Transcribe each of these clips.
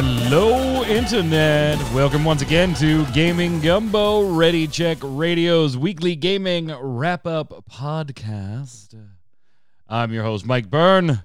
Hello, Internet. Welcome once again to Gaming Gumbo, Ready Check Radio's weekly gaming wrap up podcast. I'm your host, Mike Byrne, and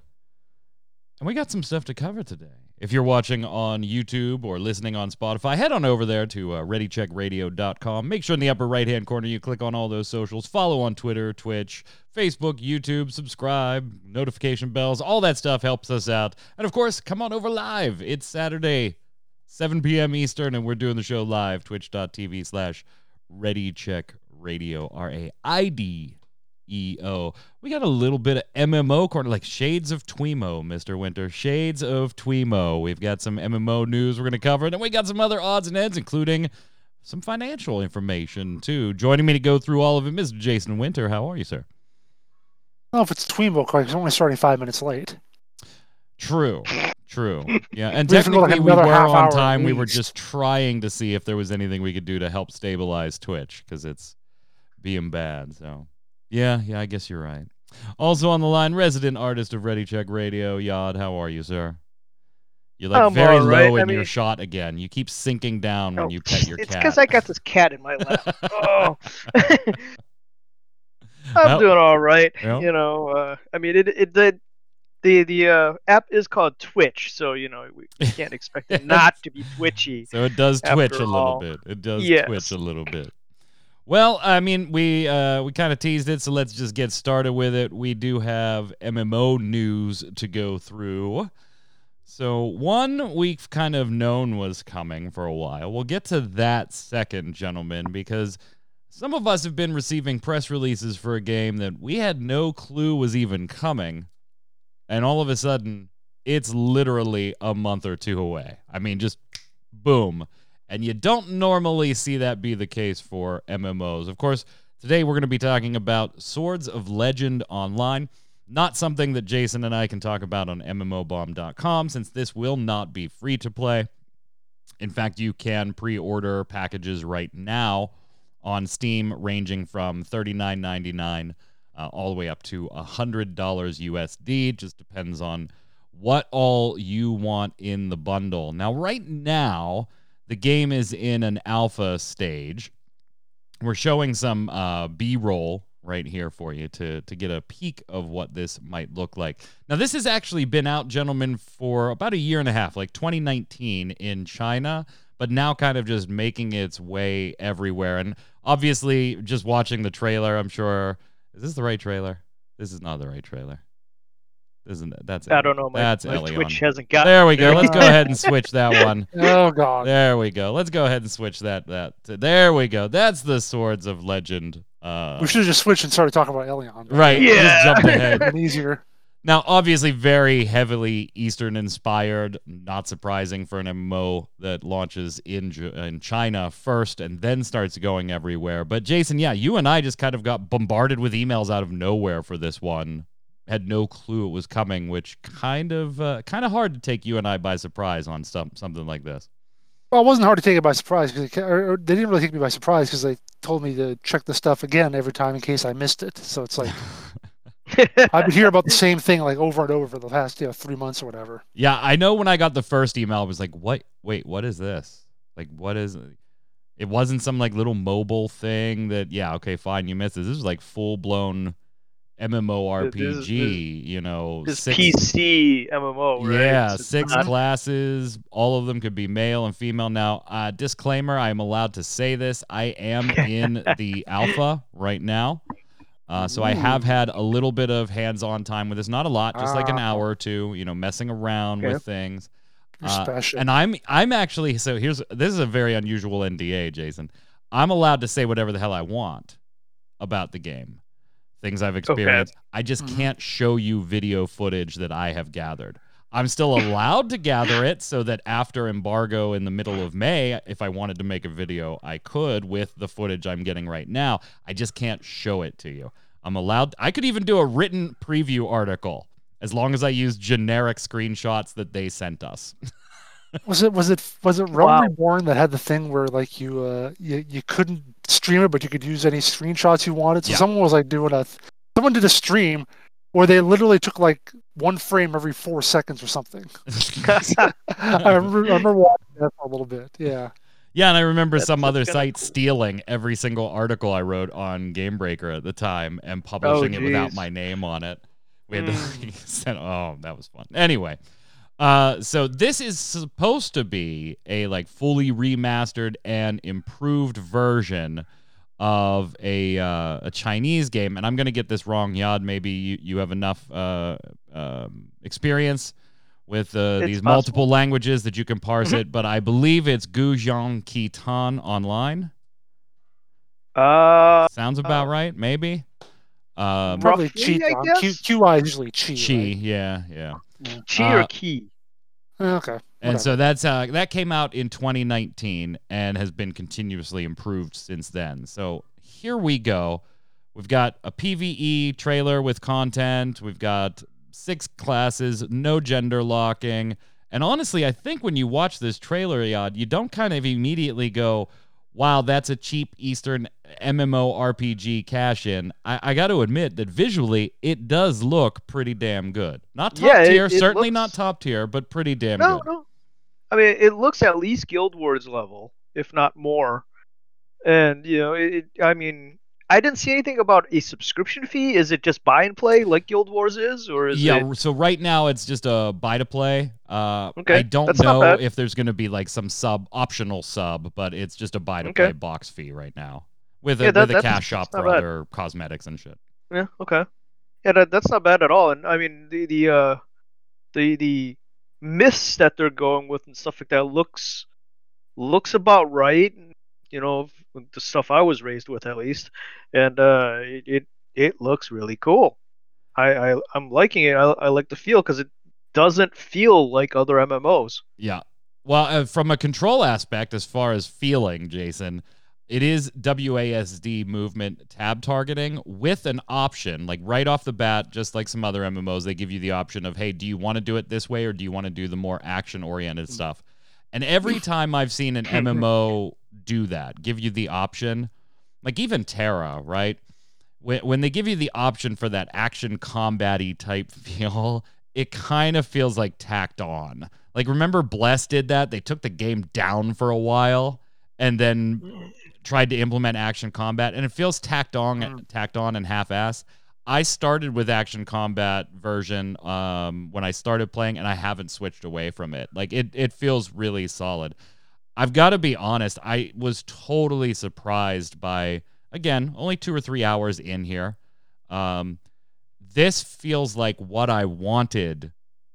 we got some stuff to cover today. If you're watching on YouTube or listening on Spotify, head on over there to uh, ReadyCheckRadio.com. Make sure in the upper right hand corner you click on all those socials. Follow on Twitter, Twitch, Facebook, YouTube, subscribe, notification bells, all that stuff helps us out. And of course, come on over live. It's Saturday, 7 p.m. Eastern, and we're doing the show live, twitch.tv slash ReadyCheckRadio, R A I D E O. We got a little bit of MMO corner, like shades of Twemo, Mr. Winter. Shades of Twemo. We've got some MMO news we're going to cover, and then we got some other odds and ends, including some financial information, too. Joining me to go through all of it, Mr. Jason Winter. How are you, sir? I don't know if it's Tweenbo correct. It's only starting five minutes late. True. True. Yeah, and We have like, technically we were on time. We were just trying to see if there was anything we could do to help stabilize Twitch because it's being bad. So, yeah, yeah, I guess you're right. Also on the line, resident artist of Ready Check Radio, Yod. How are you, sir? You're like I'm very right. low I in your shot again. You keep sinking down when Oh, you pet your it's cat. It's because I got this cat in my lap. oh. I'm doing all right. You know, uh, I mean, it, it the the the uh, app is called Twitch, so you know we, we can't expect it not to be twitchy. So it does twitch a little all. bit. It does Yes. twitch a little bit. Well, I mean, we uh, we kind of teased it, so let's just get started with it. We do have MMO news to go through. So one we've kind of known was coming for a while. We'll get to that second, gentlemen, because some of us have been receiving press releases for a game that we had no clue was even coming, and all of a sudden, it's literally a month or two away. I mean, just boom. And you don't normally see that be the case for MMOs. Of course, today we're going to be talking about Swords of Legend Online. Not something that Jason and I can talk about on MMOBomb.com since this will not be free to play. In fact, you can pre order packages right now on Steam, ranging from $39.99 uh, all the way up to $100 USD. Just depends on what all you want in the bundle. Now, right now, the game is in an alpha stage. We're showing some uh, B roll right here for you to, to get a peek of what this might look like. Now, this has actually been out, gentlemen, for about a year and a half, like 2019 in China, but now kind of just making its way everywhere. And obviously, just watching the trailer, I'm sure. Is this the right trailer? This is not the right trailer. Isn't it? That's I don't know. My, That's my Elyon. Twitch hasn't got. There we go. Let's go ahead and switch that one. Oh God. There we go. Let's go ahead and switch that. That there we go. That's the Swords of Legend. Uh, we should have just switched and started talking about Elyon. right. Yeah. Just jumped ahead. Easier. Now, obviously, very heavily Eastern inspired. Not surprising for an MMO that launches in in China first and then starts going everywhere. But Jason, yeah, you and I just kind of got bombarded with emails out of nowhere for this one. Had no clue it was coming, which kind of uh, kind of hard to take you and I by surprise on some, something like this. Well, it wasn't hard to take it by surprise because they, or, or they didn't really take me by surprise because they told me to check the stuff again every time in case I missed it. So it's like I've been hearing about the same thing like over and over for the past you know three months or whatever. Yeah, I know when I got the first email, I was like, what? Wait, what is this? Like, what is it? wasn't some like little mobile thing that, yeah, okay, fine, you missed it. This was like full blown MMORPG, you know, This six, PC MMO, right? yeah, It's six not- classes. All of them could be male and female. Now, uh, disclaimer: I am allowed to say this. I am in the alpha right now, uh, so I have had a little bit of hands-on time with this. Not a lot, just like an Ah. hour or two. You know, messing around Okay. with things. Uh. And I'm I'm actually so here's this is a very unusual NDA, Jason. I'm allowed to say whatever the hell I want about the game, things I've experienced. I just Mhm. can't show you video footage that I have gathered. I'm still allowed to gather it so that after embargo in the middle of May, if I wanted to make a video, I could with the footage I'm getting right now. I just can't show it to you. I'm allowed, I could even do a written preview article as long as I use generic screenshots that they sent us. Was it was it was it Realm Wow. Reborn that had the thing where like you uh you, you couldn't stream it but you could use any screenshots you wanted? So Yeah. someone was like doing a someone did a stream where they literally took like one frame every four seconds or something. I remember, I remember watching that for a little bit. Yeah. Yeah, and I remember That's- some that's other site cool. stealing every single article I wrote on Gamebreaker at the time and publishing it without my name on it. We had to Mm. send, oh, that was fun. Anyway, uh, so this is supposed to be a like fully remastered and improved version of a uh, a Chinese game, and I'm gonna get this wrong, Yad. Maybe you, you have enough uh, um, experience with uh, these possible. multiple languages that you can parse Mhm. it, but I believe it's Gujiang Kitan online. uh, Sounds about uh, right, maybe. Um, Probably Roughly, cheat I guess? Q, QI is usually cheat. Chi, right? yeah, yeah. Chi uh, or key. Okay. And whatever. so that's uh, that came out in 2019 and has been continuously improved since then. So here we go. We've got a PVE trailer with content. We've got six classes, no gender locking. And honestly, I think when you watch this trailer, Yad, you don't kind of immediately go, wow, that's a cheap Eastern MMO RPG cash in. I, I got to admit that visually, it does look pretty damn good. Not top Yeah, tier, it certainly looks- not top tier, but pretty damn No, good. no. No. I mean, it looks at least Guild Wars level, if not more. And you know, it, it- I mean, I didn't see anything about a subscription fee. Is it just buy and play like Guild Wars is, or is yeah, it? so right now it's just a buy to play. Uh, Okay, I don't that's know if there's going to be like some sub optional sub, but it's just a buy to play Okay. box fee right now with a Yeah, that- with a cash shop for bad. other cosmetics and shit. Yeah, okay. Yeah, that, that's not bad at all. And I mean, the the uh, the the myths that they're going with and stuff like that looks looks about right. You know, the stuff I was raised with at least, and uh, it it, it looks really cool. I, I I'm liking it. I, I like the feel because it doesn't feel like other MMOs. Yeah. Well, uh, from a control aspect, as far as feeling, Jason, it is WASD movement tab targeting with an option, like right off the bat, just like some other MMOs, they give you the option of, hey, do you want to do it this way or do you want to do the more action oriented stuff? And every time I've seen an MMO do that, give you the option, like even Tera, right? When, when they give you the option for that action combatty type feel, it kind of feels like tacked on. Like remember Bless did that? They took the game down for a while and then tried to implement action combat and it feels tacked on Mm. tacked on and half-ass. I started with action combat version um, when I started playing and I haven't switched away from it. Like it it feels really solid. I've got to be honest, I was totally surprised by again, only 2 or 3 hours in here. Um, this feels like what I wanted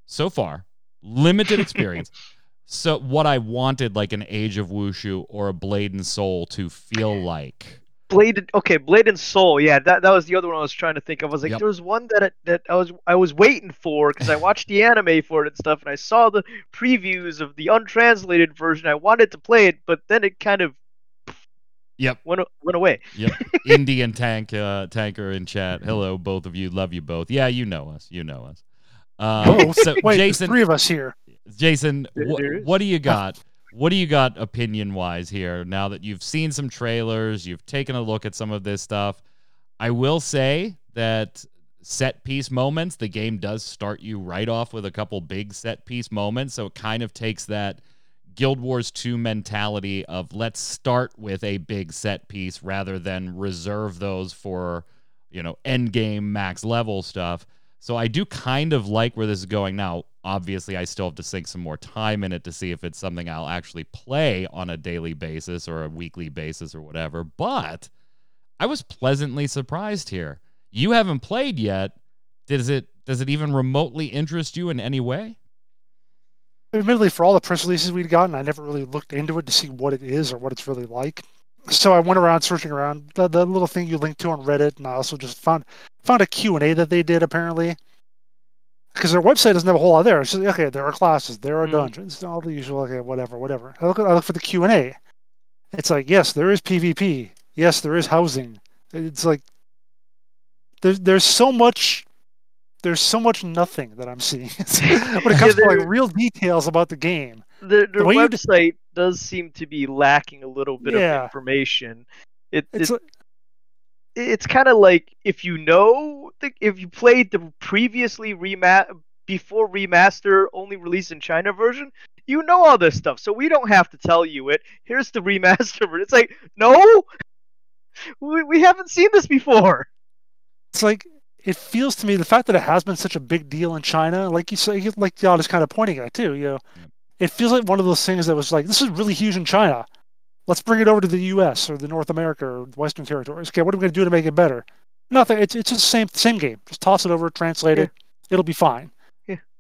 so far. Limited experience. so what I wanted like an Age of Wushu or a Blade and Soul to feel like. Blade, okay, Blade and Soul, yeah, that that was the other one I was trying to think of. I was like, Yep. there was one that I, that I was I was waiting for because I watched the anime for it and stuff, and I saw the previews of the untranslated version. I wanted to play it, but then it kind of Yep. went went away. Yep. Indian tank uh, tanker in chat. Hello, both of you. Love you both. Yeah, you know us. You know us. Um, Oh, so wait, Jason, three of us here. Jason, wh- what do you got? What do you got opinion wise here now that you've seen some trailers, you've taken a look at some of this stuff? I will say that set piece moments, the game does start you right off with a couple big set piece moments. So it kind of takes that Guild Wars 2 mentality of let's start with a big set piece rather than reserve those for, you know, end game max level stuff. So I do kind of like where this is going now. Obviously, I still have to sink some more time in it to see if it's something I'll actually play on a daily basis or a weekly basis or whatever. But I was pleasantly surprised here. You haven't played yet. Does it does it even remotely interest you in any way? Admittedly, for all the press releases we'd gotten, I never really looked into it to see what it is or what it's really like. So I went around searching around the, the little thing you linked to on Reddit, and I also just found found a Q and A that they did apparently. because their website doesn't have a whole lot there. It's just okay. There are classes, there are Mm. dungeons, all the usual. Okay, whatever, whatever. I look, I look for the Q and A. It's like yes, there is PvP. Yes, there is housing. It's like there's there's so much. There's so much nothing that I'm seeing when it comes to like real details about the game. Their, their way you website does seem to be lacking a little bit Yeah. of information. It, It's it like, it's kind of like if you know the, if you played the previously rema- before remaster only released in China version, you know all this stuff. So we don't have to tell you it. Here's the remaster. version. It's like no, we, we haven't seen this before. it's like it feels to me the fact that it has been such a big deal in China, like you say, like y'all is kind of pointing at too. You know, Yep. It feels like one of those things that was like this is really huge in China. Let's bring it over to the U.S. or the North America or Western territories. Okay, what are we going to do to make it better? Nothing. It's it's just the same same game. Just toss it over, translate it. It'll be fine.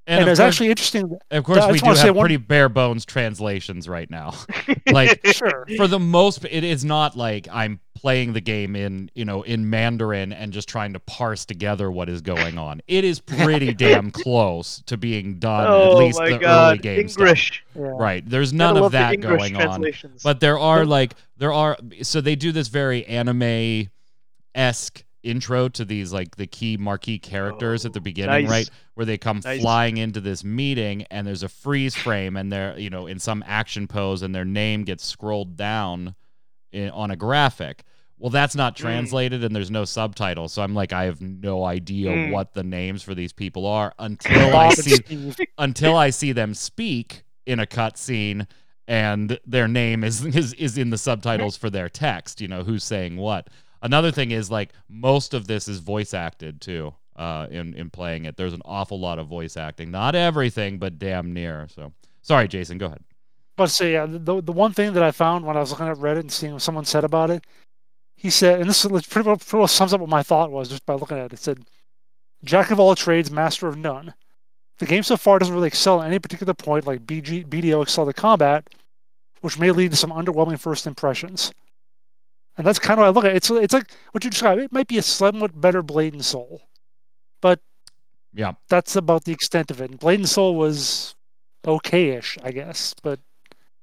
And, of it's course, actually interesting. of course we just do wanna have one- pretty bare bones translations right now. like Sure. for the most it is not like i'm playing the game in you know in mandarin and just trying to parse together what is going on it is pretty damn close to being done at oh least my the early god, game stuff. English. Yeah. right there's none of that English going on but there are like there are so they do this very anime esque intro to these like the key marquee characters at the Oh, beginning nice. right where they come Nice. flying into this meeting and there's a freeze frame and they're you know in some action pose and their name gets scrolled down in, on a graphic well that's not Mm. translated and there's no subtitles so i'm like i have no idea Mm. what the names for these people are until i see until I see them speak in a cutscene and their name is, is is in the subtitles for their text, you know, who's saying what. Another thing is like most of this is voice acted too. Uh, in in playing it, there's an awful lot of voice acting. Not everything, but damn near. So sorry, Jason. Go ahead. But say yeah, the the one thing that I found when I was looking at Reddit and seeing what someone said about it, he said, and this is pretty well, pretty well sums up what my thought was just by looking at it. It said, "Jack of all trades, master of none." The game so far doesn't really excel at any particular point, like BG, BDO excelled at combat, which may lead to some underwhelming first impressions. And that's kind of what I look at. it. It's it's like what you described. It might be a somewhat better Blade and Soul, but Yeah. that's about the extent of it. And Blade and Soul was okay-ish, I guess, but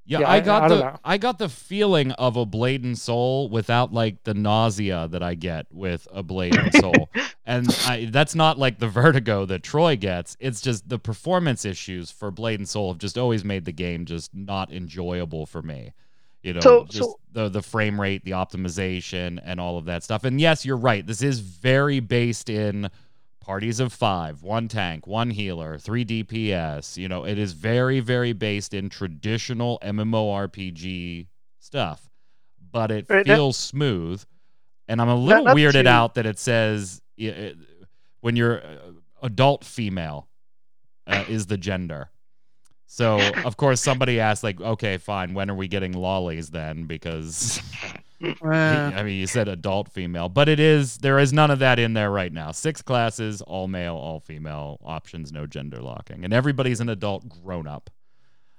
Yeah, Yeah, I I- got I don't the. I got the feeling of a Blade and Soul without like the nausea that I get with a Blade and Soul. and I, that's not like the vertigo that Troy gets. It's just the performance issues for Blade and Soul have just always made the game just not enjoyable for me. You know, So- just so- the the frame rate, the optimization, and all of that stuff. And yes, you're right. This is very based in parties of five, one tank, one healer, three DPS. You know, it is very, very based in traditional MMORPG stuff, but it Right, that- feels smooth. And I'm a little not weirded out that it says uh, uh, when you're uh, adult female uh, is the gender. So of course somebody asked like, okay, fine, when are we getting lollies then? Because I mean, you said adult female, but it is there is none of that in there right now. Six classes, all male, all female options, no gender locking, and everybody's an adult grown up.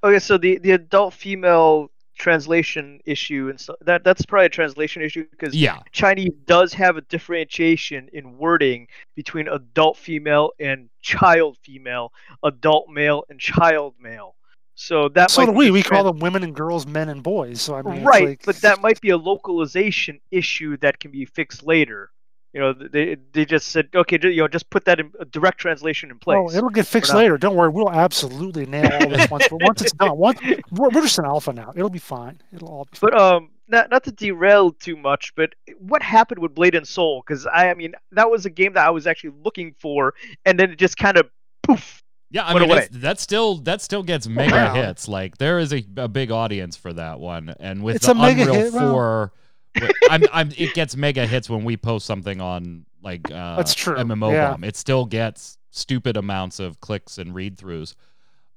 Okay, so the the adult female translation issue and so that that's probably a translation issue because Yeah, Chinese does have a differentiation in wording between adult female and child female, adult male and child male. So that so might do we. We call them women and girls, men and boys. So I mean, right, like- but that might be a localization issue that can be fixed later. You know, they they just said, okay, you know, just put that in direct translation in place. Oh, it'll get fixed later. Don't worry. We'll absolutely nail all this once. But once it's done, once we're, we're just an alpha now. It'll be fine. It'll all be fine. But um, not not to derail too much, but what happened with Blade and Soul? Because I, I mean, that was a game that I was actually looking for, and then it just kind of poof. yeah. I Went mean, away. that still that still gets mega wow. hits. Like there is a, a big audience for that one, and with It's the a mega Unreal hit, well- Four, I'm, I'm it gets mega hits when we post something on like uh, That's true, MMO yeah. bomb. It still gets stupid amounts of clicks and read throughs.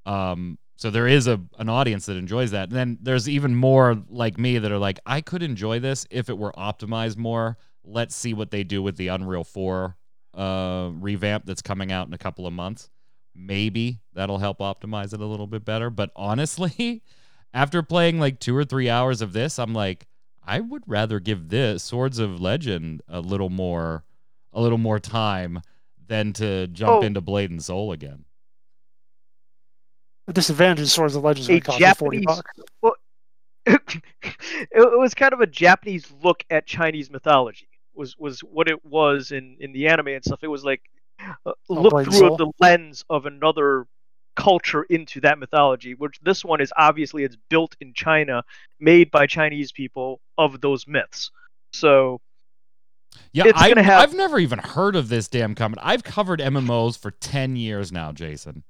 Um, so there is a an audience that enjoys that. And then there's even more like me that are like, I could enjoy this if it were optimized more. Let's see what they do with the Unreal 4 uh, revamp that's coming out in a couple of months. Maybe that'll help optimize it a little bit better. But honestly, after playing like two or three hours of this, I'm like, I would rather give this Swords of Legend a little more, a little more time than to jump Oh. into Blade and Soul again. The disadvantage is Swords of Legends A would cost you forty Japanese- bucks. it, it was kind of a Japanese look at Chinese mythology. Was was what it was in in the anime and stuff. It was like uh, look through the lens of another culture into that mythology. Which this one is obviously it's built in China, made by Chinese people of those myths. So Yeah, It's I, gonna have- I've never even heard of this damn company. I've covered MMOs for 10 years now, Jason.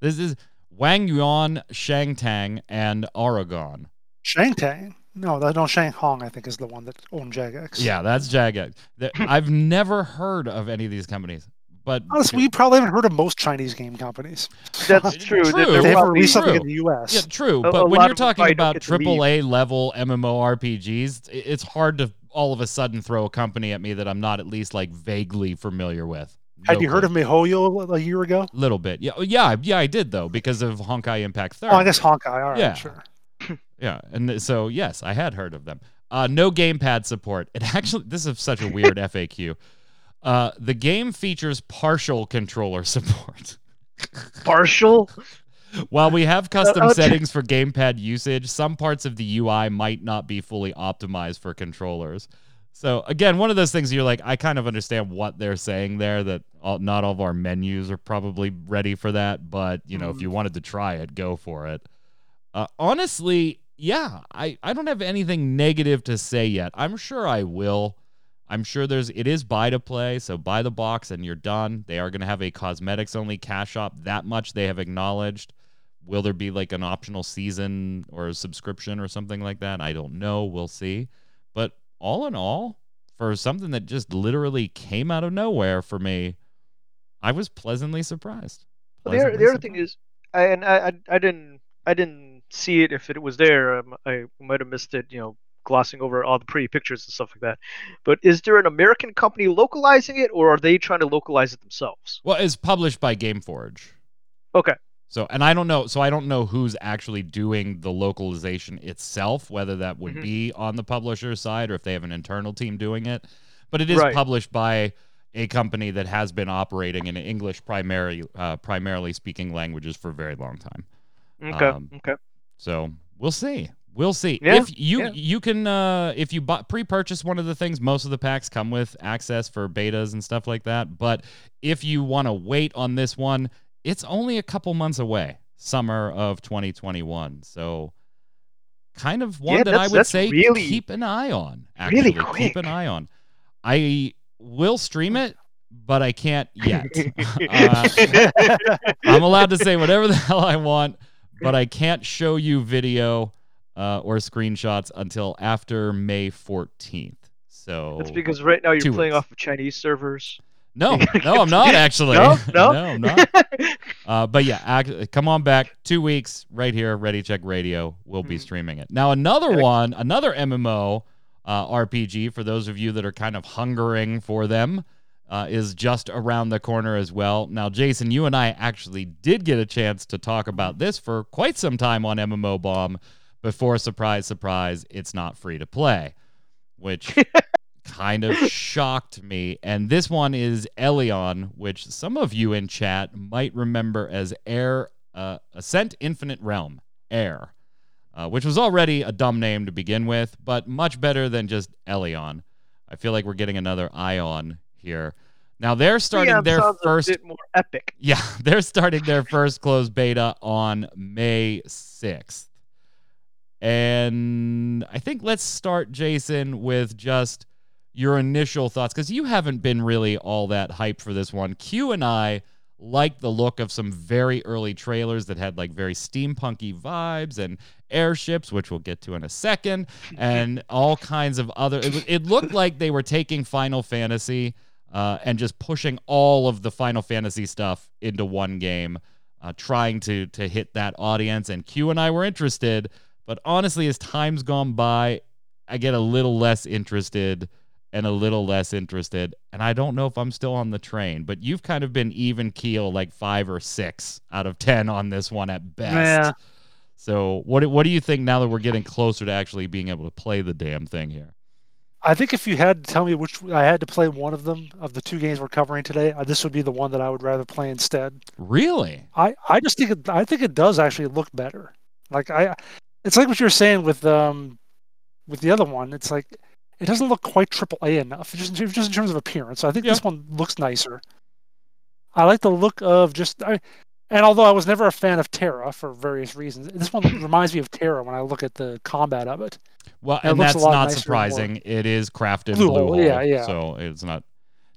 This is Wang Yuan, Shangtang, and Aurogon. Shangtang. No, that no Shang Hong I think is the one that owned Jagex. Yeah, that's Jagex. I've never heard of any of these companies. But Honestly, we probably haven't heard of most Chinese game companies. that's true. True. They're, They they're haven't released something true. in the U.S. Yeah, true. A- but a when you're talking about get to. AAA level MMORPGs, it's hard to all of a sudden throw a company at me that I'm not at least like vaguely familiar with. Had No you heard clue. of MiHoYo a year ago? A little bit? Yeah, yeah, yeah. I did though because of Honkai Impact Third. Oh, I guess Honkai. All right, Yeah. sure. Yeah, and th- so yes, I had heard of them. Uh, no gamepad support. It actually this is such a weird FAQ. Uh, the game features partial controller support. partial. While we have custom uh, settings for gamepad usage, some parts of the UI might not be fully optimized for controllers. So again, one of those things you're like, I kind of understand what they're saying there. That all, not all of our menus are probably ready for that, but you know, if you wanted to try it, go for it. Uh, honestly, yeah, I I don't have anything negative to say yet. I'm sure I will. I'm sure there's it is buy to play, so buy the box and you're done. They are going to have a cosmetics only cash shop. That much they have acknowledged. Will there be like an optional season or a subscription or something like that? I don't know. We'll see. But all in all, for something that just literally came out of nowhere for me, I was pleasantly surprised. Well, the, other- the other thing is, I, and I, I, I didn't, I didn't see it if it was there. Um, I might have missed it, you know, glossing over all the pretty pictures and stuff like that. But is there an American company localizing it, or are they trying to localize it themselves? Well, it's published by GameForge. Okay. So, and I don't know. So, I don't know who's actually doing the localization itself, whether that would Mhm. be on the publisher side or if they have an internal team doing it. But it is Right. published by a company that has been operating in English primary, uh, primarily speaking languages for a very long time. Okay. Um, okay. So we'll see. We'll see. Yeah, if you yeah. you can uh if you bu- pre-purchase one of the things, most of the packs come with access for betas and stuff like that. But if you want to wait on this one, it's only a couple months away, summer of 2021. So kind of one Yeah, that I would say really- keep an eye on. Actually, really keep an eye on. I will stream it, but I can't yet. uh, I'm allowed to say whatever the hell I want, but I can't show you video uh, or screenshots until after May 14th. So That's because right now you're playing weeks. off of Chinese servers. no, no, I'm not actually. No, no, I'm not. Uh, but yeah, act, come on back. Two weeks right here, Ready Check Radio. We'll be Mhm. streaming it. Now, another one, another MMO uh, RPG for those of you that are kind of hungering for them. Uh, is just around the corner as well. Now, Jason, you and I actually did get a chance to talk about this for quite some time on MMO Bomb before, surprise, surprise, it's not free to play, which kind of shocked me. And this one is Elyon, which some of you in chat might remember as Air uh, Ascent Infinite Realm, Air, uh, which was already a dumb name to begin with, but much better than just Elyon. I feel like we're getting another Aion here. Now they're starting Yeah, their first a bit more epic. yeah, they're starting their first closed beta on May 6th. And I think let's start, Jason, with just your initial thoughts because you haven't been really all that hyped for this one. Q and I liked the look of some very early trailers that had like very steampunky vibes and airships, which we'll get to in a second, and all kinds of other. It, it looked like they were taking Final Fantasy uh, and just pushing all of the Final Fantasy stuff into one game, uh, trying to to hit that audience. And Q and I were interested, but honestly, as time's gone by, I get a little less interested and a little less interested, and I don't know if I'm still on the train. But you've kind of been even keel, like five or six out of ten on this one at best. Yeah. So what what do you think now that we're getting closer to actually being able to play the damn thing here? I think if you had to tell me which I had to play one of them of the two games we're covering today, uh, this would be the one that I would rather play instead. Really? I, I just think it, I think it does actually look better. Like I, it's like what you're saying with um, with the other one. It's like it doesn't look quite triple A enough, just just in terms of appearance. I think Yeah. this one looks nicer. I like the look of just. I, and although I was never a fan of Tera for various reasons, this one reminds me of Tera when I look at the combat of it. Well, It and looks a that's not surprising. It is crafted Blue blue, Hole, yeah, yeah. So it's not.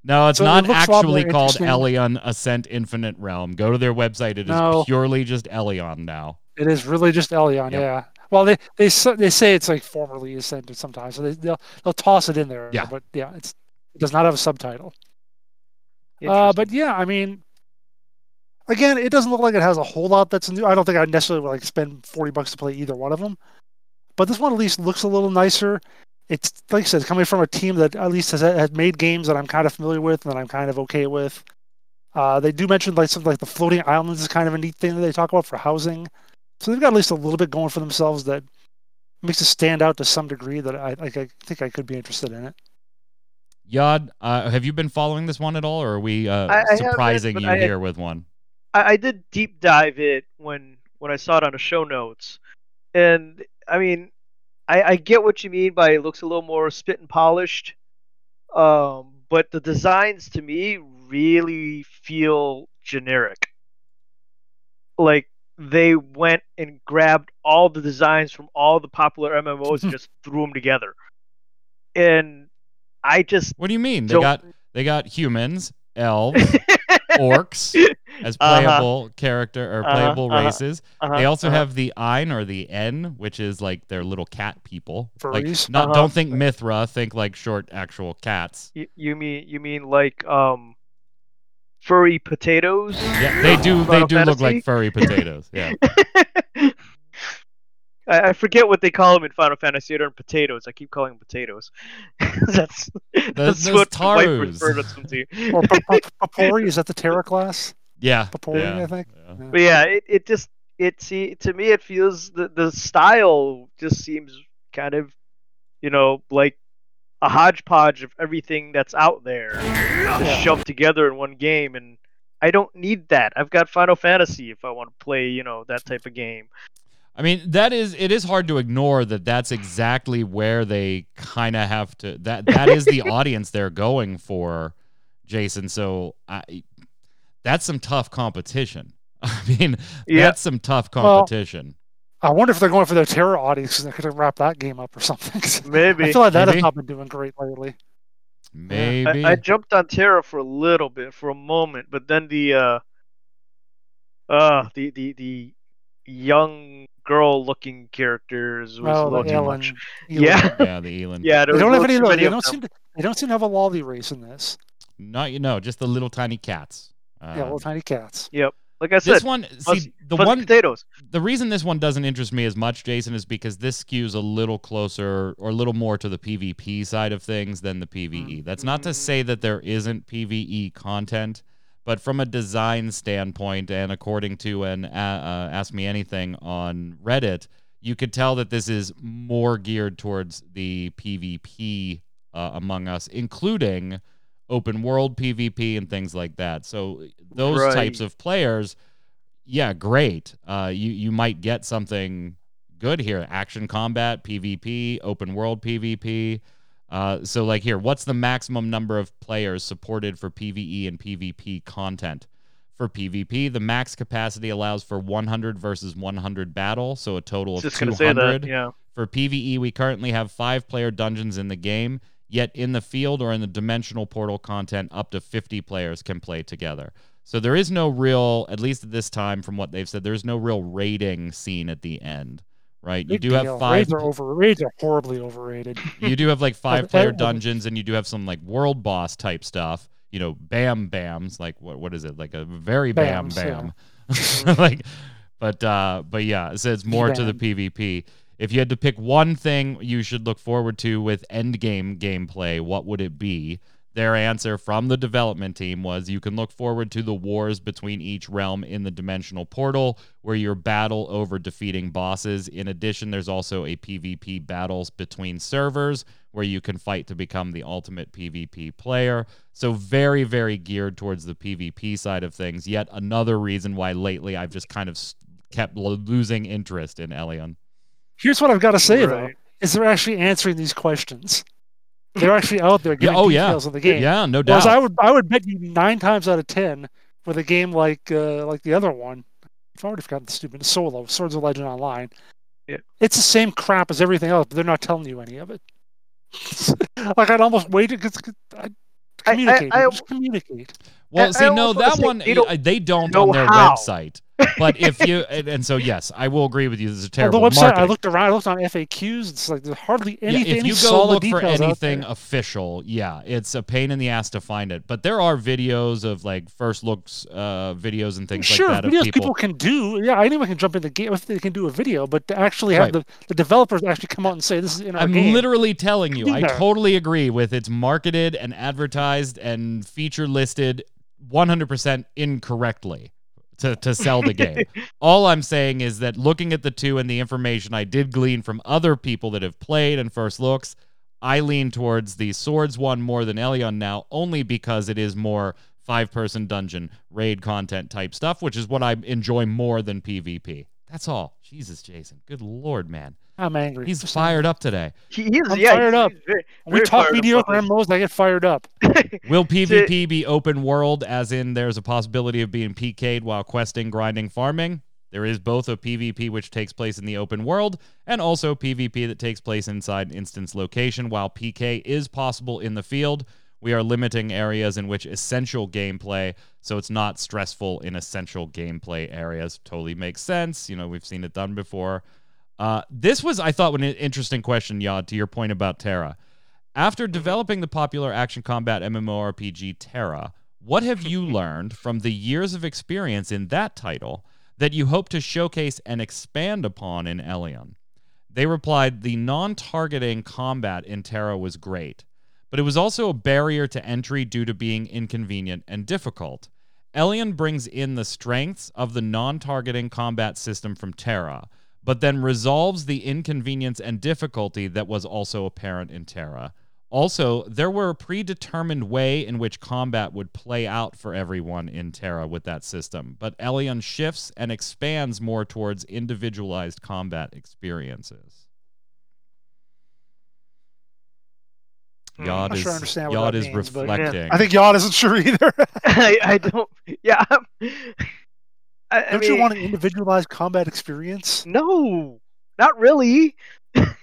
No, it's So not looks a lot more actually called. Elyon Ascent Infinite Realm. Go to their website. It is No. purely just Elyon now. It is really just Elyon, Yep. yeah. Well, they they they say it's like formerly ascended sometimes, so they, they'll they'll toss it in there. Yeah. But yeah, it's it does not have a subtitle. Uh, but yeah, I mean, again, it doesn't look like it has a whole lot that's new. I don't think I necessarily would like spend forty bucks to play either one of them. But this one at least looks a little nicer. It's like I said, coming from a team that at least has has made games that I'm kind of familiar with and that I'm kind of okay with. Uh, they do mention like something like the floating islands is kind of a neat thing that they talk about for housing. So they've got at least a little bit going for themselves that makes it stand out to some degree. That I like. I think I could be interested in it. Yod, uh, have you been following this one at all, or are we uh, I- I surprising but you I here with one? I, I did deep dive it when when I saw it on the show notes, and I mean, I, I get what you mean by it looks a little more spit and polished, um, but the designs to me really feel generic. Like they went and grabbed all the designs from all the popular MMOs and just threw them together, and I just What do you mean? They don't. got they got humans, elves, orcs as Uh-huh. playable character or Uh-huh, playable uh-huh, races. Uh-huh, They also uh-huh. have the Ein or the N, which is like their little cat people. Like, not Uh-huh. don't think Mithra, think like short actual cats. You, you mean you mean like um furry potatoes? Yeah, they do. They Final do look like furry potatoes. Yeah, I, I forget what they call them in Final Fantasy. They're potatoes. I keep calling them potatoes. that's that's those what my wife Tarus. referred us them to. Or P- P- Popori is that the Tera class? yeah. Popori, yeah, I think. yeah. Yeah. But yeah, it, it just it see to me it feels the the style just seems kind of you know like a hodgepodge of everything that's out there just shoved together in one game and I don't need that. I've got Final Fantasy if I want to play, you know, that type of game. I mean, that is it is hard to ignore that that's exactly where they kind of have to that that is the audience they're going for, Jason. So I that's some tough competition. I mean, Yeah. that's some tough Well, competition. I wonder if they're going for their Tera audience because they could wrap that game up or something. Maybe. I feel like that Maybe. has not been doing great lately. Maybe. I, I jumped on Tera for a little bit, for a moment, but then the uh, uh, the the the young girl-looking characters was a Oh, little the too much. Ellen. Yeah, yeah, the Elon. yeah. They don't have any. little They don't seem. To, they don't seem to have a lolly race in this. Not you know, just the little tiny cats. yeah, Um, little tiny cats. Yep. Like I said, this one, see, the one, potatoes. the reason this one doesn't interest me as much, Jason, is because this skews a little closer or a little more to the PvP side of things than the PvE. That's not to say that there isn't PvE content, but from a design standpoint, and according to an uh, uh, Ask Me Anything on Reddit, you could tell that this is more geared towards the PvP uh, among us, including open world PvP and things like that. So those Right. types of players yeah, great. Uh, you you might get something good here: action combat, PvP, open world PvP. Uh, so like here, what's the maximum number of players supported for PVE and PvP content? For PvP, the max capacity allows for 100 versus 100 battle, so a total of Just gonna say 200. that. Yeah. For PvE, we currently have five player dungeons in the game, yet in the field or in the dimensional portal content, up to 50 players can play together. So there is no real, at least at this time, from what they've said, there's no real raiding scene at the end, right? You do deal. have five. Raids are over. Raids are horribly overrated. You do have like five player dungeons, and you do have some like world boss type stuff. You know, bam bams, like what what is it? Like a very bam Bams, bam, like. But uh, but yeah, it says more to the PvP. If you had to pick one thing you should look forward to with end game gameplay, what would it be? Their answer from the development team was you can look forward to the wars between each realm in the dimensional portal, where you battle over defeating bosses. In addition, there's also a PvP battles between servers where you can fight to become the ultimate PvP player. So, very, very geared towards the PvP side of things. Yet another reason why lately I've just kind of kept losing interest in Elyon. Here's what I've got to say, though is they're actually answering these questions. They're actually out there giving Yeah, oh yeah. details of the game. Yeah, no Whereas doubt. I would I would bet you nine times out of ten with a game like uh, like the other one. I've already forgotten the stupid solo Swords of Legend Online. Yeah. It's the same crap as everything else, but they're not telling you any of it. like I'd almost wait to I- communicate. I- just communicate. Well, I- see, I no, that one they don't they don't on their how. website. But if you and, and so yes, I will agree with you. This is On terrible the website, I looked around. I looked on FAQs. It's like there's hardly Yeah, anything. if any you go solid look for anything official, yeah, it's a pain in the ass to find it. But there are videos of like first looks uh, videos and things sure, like that videos of people. can do. Yeah, anyone can jump in the game if they can do a video, but to actually have Right. the, the developers actually come out and say this is in our I'm game. literally telling you, I totally agree with it's marketed and advertised and feature listed 100% incorrectly to, to sell the game. All I'm saying is that looking at the two and the information I did glean from other people that have played and first looks, I lean towards the Swords one more than Elyon now, only because it is more five person dungeon raid content type stuff, which is what I enjoy more than PvP. That's all. Jesus, Jason. Good lord, man. I'm angry. He's fired up today. He, he's I'm yeah, fired up. he's very, we talk fired up mediocre MMOs, I get fired up. Will See- PvP be open world, as in there's a possibility of being PK'd while questing, grinding, farming? There is both a PvP which takes place in the open world and also PvP that takes place inside an instance location. While PK is possible in the field, we are limiting areas in which essential gameplay, so it's not stressful in essential gameplay areas. Totally makes sense. You know, we've seen it done before. Uh, this was, I thought, an interesting question, Yad, to your point about Tera. After developing the popular action combat MMORPG Tera, what have you learned from the years of experience in that title that you hope to showcase and expand upon in Elyon? They replied, The non targeting combat in Tera was great, but it was also a barrier to entry due to being inconvenient and difficult. Elyon brings in the strengths of the non targeting combat system from Tera, but then resolves the inconvenience and difficulty that was also apparent in Tera. Also, there were a predetermined way in which combat would play out for everyone in Tera with that system, but Elyon shifts and expands more towards individualized combat experiences. Hmm. Yod Not is, sure I understand what Yod that is means, but- reflecting. I think Yod isn't sure either. I, I don't. Yeah. I'm, I, I Don't mean, you want an individualized combat experience? No, not really. I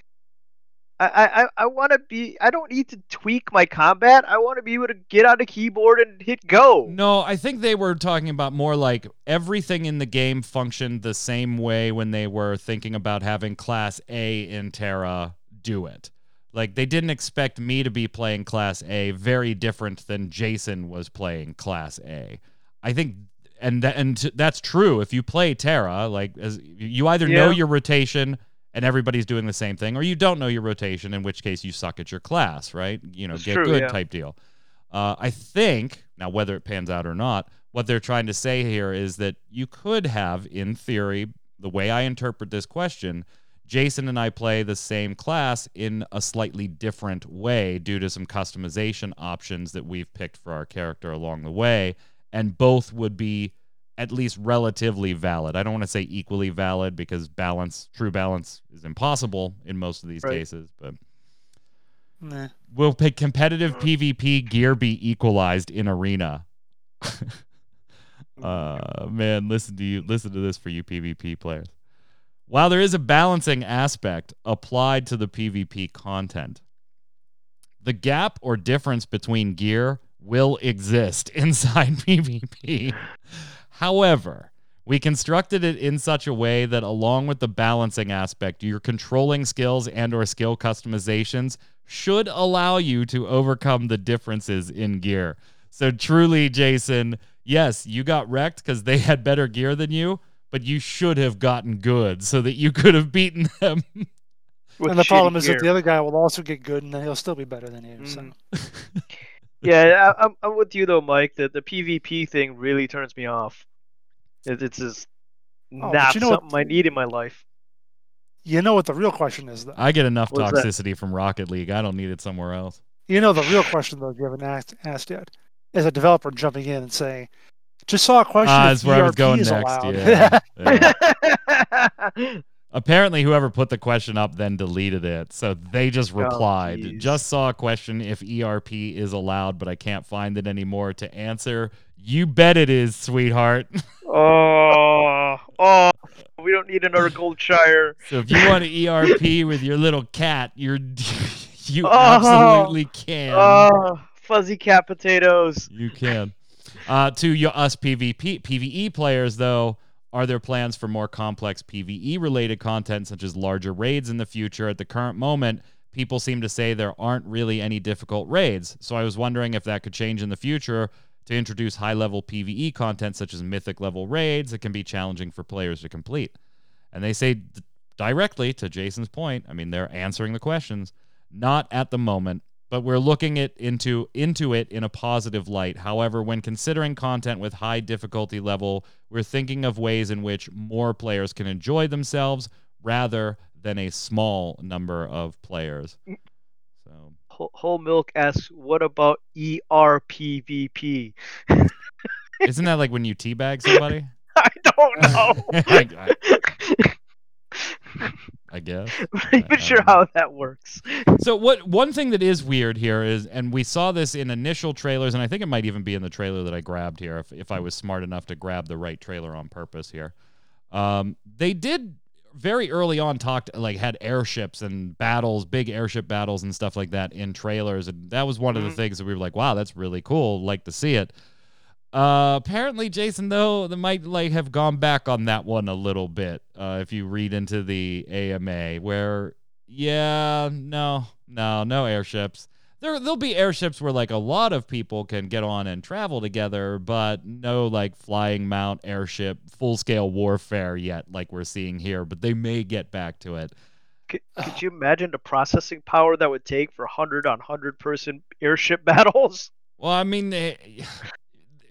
I, I want to be. I don't need to tweak my combat. I want to be able to get on a keyboard and hit go. No, I think they were talking about more like everything in the game functioned the same way when they were thinking about having Class A in Tera do it. Like they didn't expect me to be playing Class A, very different than Jason was playing Class A. I think, and that, and t- that's true. If you play Tera, like as you either know your rotation and everybody's doing the same thing, or you don't know your rotation, in which case you suck at your class, right? You know, get true, good yeah. type deal. Uh, I think now whether it pans out or not, what they're trying to say here is that you could have, in theory, the way I interpret this question, Jason and I play the same class in a slightly different way due to some customization options that we've picked for our character along the way, and both would be at least relatively valid. I don't want to say equally valid because balance, true balance, is impossible in most of these Right. cases, but. Nah. Will pick competitive PvP gear be equalized in arena? uh man, listen to you listen to this for you PvP players. While there is a balancing aspect applied to the PvP content, the gap or difference between gear will exist inside PvP. However, we constructed it in such a way that along with the balancing aspect, your controlling skills and or skill customizations should allow you to overcome the differences in gear. So truly, Jason, yes, you got wrecked because they had better gear than you, but you should have gotten good so that you could have beaten them. with and the problem shitty is that the other guy will also get good, and then he'll still be better than you. So Mm. yeah, I, I'm I'm with you though, Mike. The the PvP thing really turns me off. It, it's just but not you know what- something I need in my life. You know what the real question is, though. I get enough What's that? toxicity from Rocket League. I don't need it somewhere else. You know the real question though. You haven't asked, asked yet. As a developer jumping in and saying, "Just saw a question. Ah, if that's where I was going next. allowed." Yeah. yeah. Apparently, whoever put the question up then deleted it. So they just Oh, replied. jeez. just saw a question if ERP is allowed, but I can't find it anymore to answer. You bet it is, sweetheart. oh, oh, we don't need another Goldshire. so if you want an ERP with your little cat, you're you Oh. absolutely can. Oh, fuzzy cat potatoes. You can. Uh, to you, us PvP PVE players, though, are there plans for more complex PVE related content, such as larger raids in the future? At the current moment, people seem to say there aren't really any difficult raids. So I was wondering if that could change in the future to introduce high level PVE content, such as mythic level raids that can be challenging for players to complete. And they say d- directly to Jason's point. I mean, they're answering the questions. Not at the moment, but we're looking it into into it in a positive light. However, when considering content with high difficulty level, we're thinking of ways in which more players can enjoy themselves rather than a small number of players. Mm. So Whole, Milk asks, "What about ERPVP?" isn't that like when you teabag somebody? I don't know. I, guess. I'm not even sure how that works. So what one thing that is weird here is, and we saw this in initial trailers, and I think it might even be in the trailer that I grabbed here, if if I was smart enough to grab the right trailer on purpose here. Um, they did very early on talked like had airships and battles, big airship battles and stuff like that in trailers, and that was one of the Mhm. things that we were like, wow, that's really cool. Like to see it. Uh, apparently, Jason though, they might like have gone back on that one a little bit. Uh, if you read into the AMA, where yeah, no, no, no airships. There, there'll be airships where like a lot of people can get on and travel together, but no like flying mount airship full scale warfare yet, like we're seeing here. But they may get back to it. Could, could you imagine the processing power that would take for hundred on hundred person airship battles? Well, I mean, eh,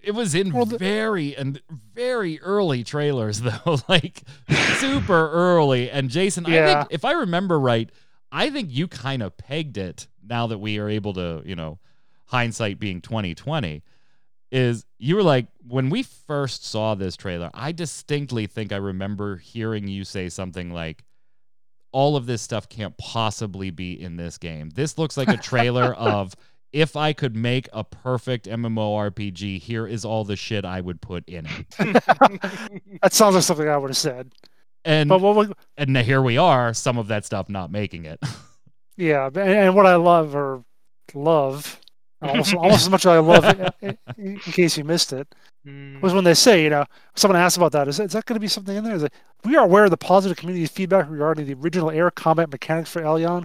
it was in Well, the- very and very early trailers though, like super early. And Jason, I think if I remember right, I think you kind of pegged it. Now that we are able to, you know, hindsight being twenty twenty, is you were like when we first saw this trailer. I distinctly think I remember hearing you say something like. All of this stuff can't possibly be in this game. This looks like a trailer of if I could make a perfect MMORPG, here is all the shit I would put in it. that sounds like something I would have said. And But what, we- and here we are, some of that stuff not making it. yeah, and, and what I love or love almost, almost as much as I love it, in, in case you missed it, Hmm. was when they say, you know, someone asked about that. Is, is that going to be something in there? Is it, we are aware of the positive community feedback regarding the original air combat mechanics for Elyon.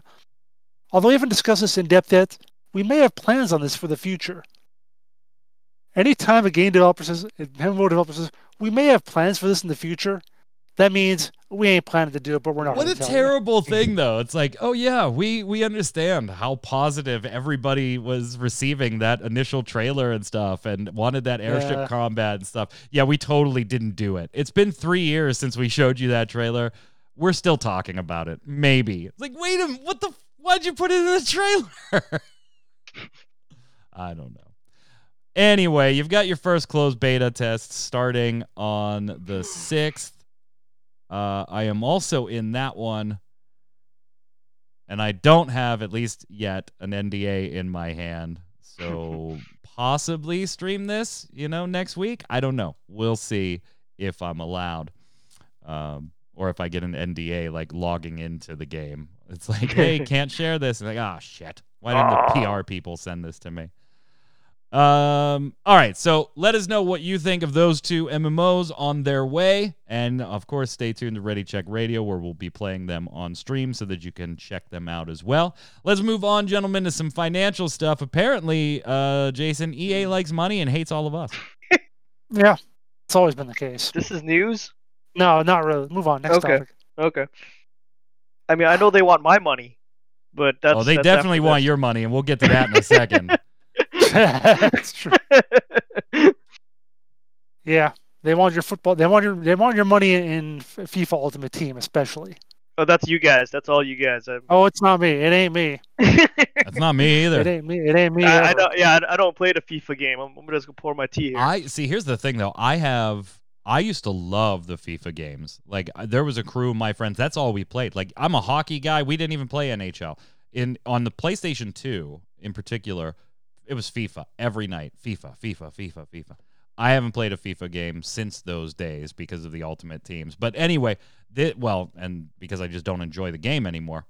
Although we haven't discussed this in depth yet, we may have plans on this for the future. Anytime a game developer says, a MMO developer says, we may have plans for this in the future, that means we ain't planning to do it, but we're not. what a gonna you. terrible thing though. It's like, oh yeah, we we understand how positive everybody was receiving that initial trailer and stuff and wanted that airship Yeah. combat and stuff. Yeah, we totally didn't do it. It's been 3 years since we showed you that trailer. We're still talking about it. Maybe. It's like, wait a minute, what the f- why'd you put it in the trailer? I don't know. Anyway, you've got your first closed beta test starting on the 6th. Uh, I am also in that one, and I don't have, at least yet, an NDA in my hand. So possibly stream this, you know, next week. I don't know. We'll see if I'm allowed. Um, or if I get an NDA like logging into the game. It's like, hey, can't share this. And like, ah, shit. Why didn't the PR people send this to me? Um, all right, so let us know what you think of those two MMOs on their way. And of course, stay tuned to Ready Check Radio, where we'll be playing them on stream so that you can check them out as well. Let's move on, gentlemen, to some financial stuff. Apparently, uh, Jason, EA likes money and hates all of us. Yeah, it's always been the case. This is news. No, not really. Move on. Next Okay. topic. Okay. I mean, I know they want my money, but that's. oh, they that's definitely want this. your money, and we'll get to that in a second. That's true. Yeah, they want your football. They want your. They want your money in FIFA Ultimate Team, especially. oh, that's you guys. That's all you guys. I, Oh, it's not me. It ain't me. That's not me either. It ain't me. It ain't me. I, I don't. Yeah, I, I don't play the FIFA game. I'm, I'm just gonna pour my tea here. I see. Here's the thing, though. I have. I used to love the FIFA games. Like uh, there was a crew of my friends. That's all we played. Like I'm a hockey guy. We didn't even play NHL. In on the PlayStation 2 in particular, it was FIFA every night. FIFA, FIFA, FIFA, FIFA. I haven't played a FIFA game since those days because of the Ultimate Teams. But anyway, well, and because I just don't enjoy the game anymore.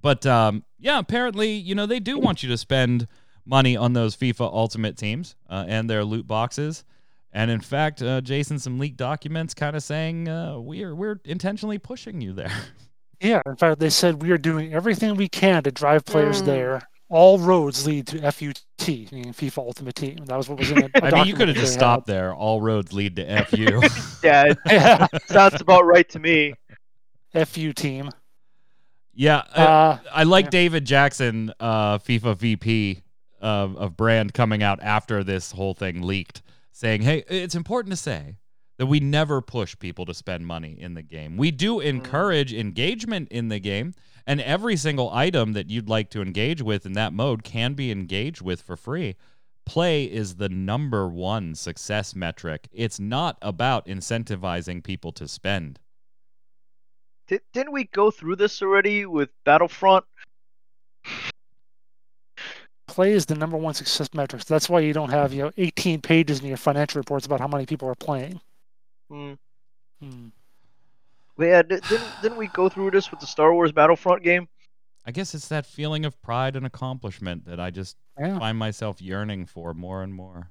But um, yeah, apparently, you know, they do want you to spend money on those FIFA Ultimate Teams uh, and their loot boxes. And in fact, uh, Jason, some leaked documents kind of saying uh, we're we're intentionally pushing you there. Yeah, in fact, they said we are doing everything we can to drive players Mm. there. All roads lead to FUT, meaning FIFA Ultimate Team. That was what was in it. I mean, you could have just stopped there. All roads lead to FU. yeah, it Yeah, sounds about right to me. FU team. yeah, uh, Uh, I like yeah. David Jackson, uh, FIFA VP of, of brand, coming out after this whole thing leaked, saying, "Hey, it's important to say that we never push people to spend money in the game. We do mm. encourage engagement in the game, and every single item that you'd like to engage with in that mode can be engaged with for free." Play is the number one success metric. It's not about incentivizing people to spend. Did, didn't we go through this already with Battlefront? Play is the number one success metrics. That's why you don't have you know 18 pages in your financial reports about how many people are playing. Hmm. Hmm. But yeah, di- didn't didn't we go through this with the Star Wars Battlefront game? I guess it's that feeling of pride and accomplishment that I just Yeah, find myself yearning for more and more.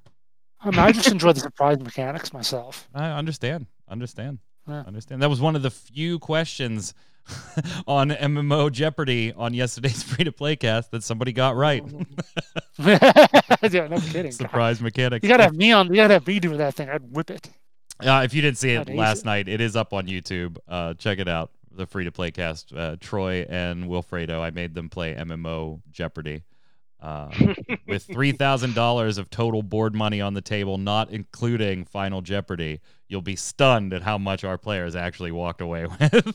I, mean, I just enjoy the surprise mechanics myself. I understand. Understand. Yeah. Understand. That was one of the few questions on MMO Jeopardy on yesterday's free to play cast that somebody got right. yeah, no kidding. Surprise mechanics. You gotta have me on. You gotta have me doing that thing. I'd whip it. Uh, if you didn't see it last night, it is up on YouTube. Uh, check it out. The free to play cast. Uh, Troy and Wilfredo. I made them play MMO Jeopardy. Uh, with three thousand dollars of total board money on the table, not including Final Jeopardy, you'll be stunned at how much our players actually walked away with.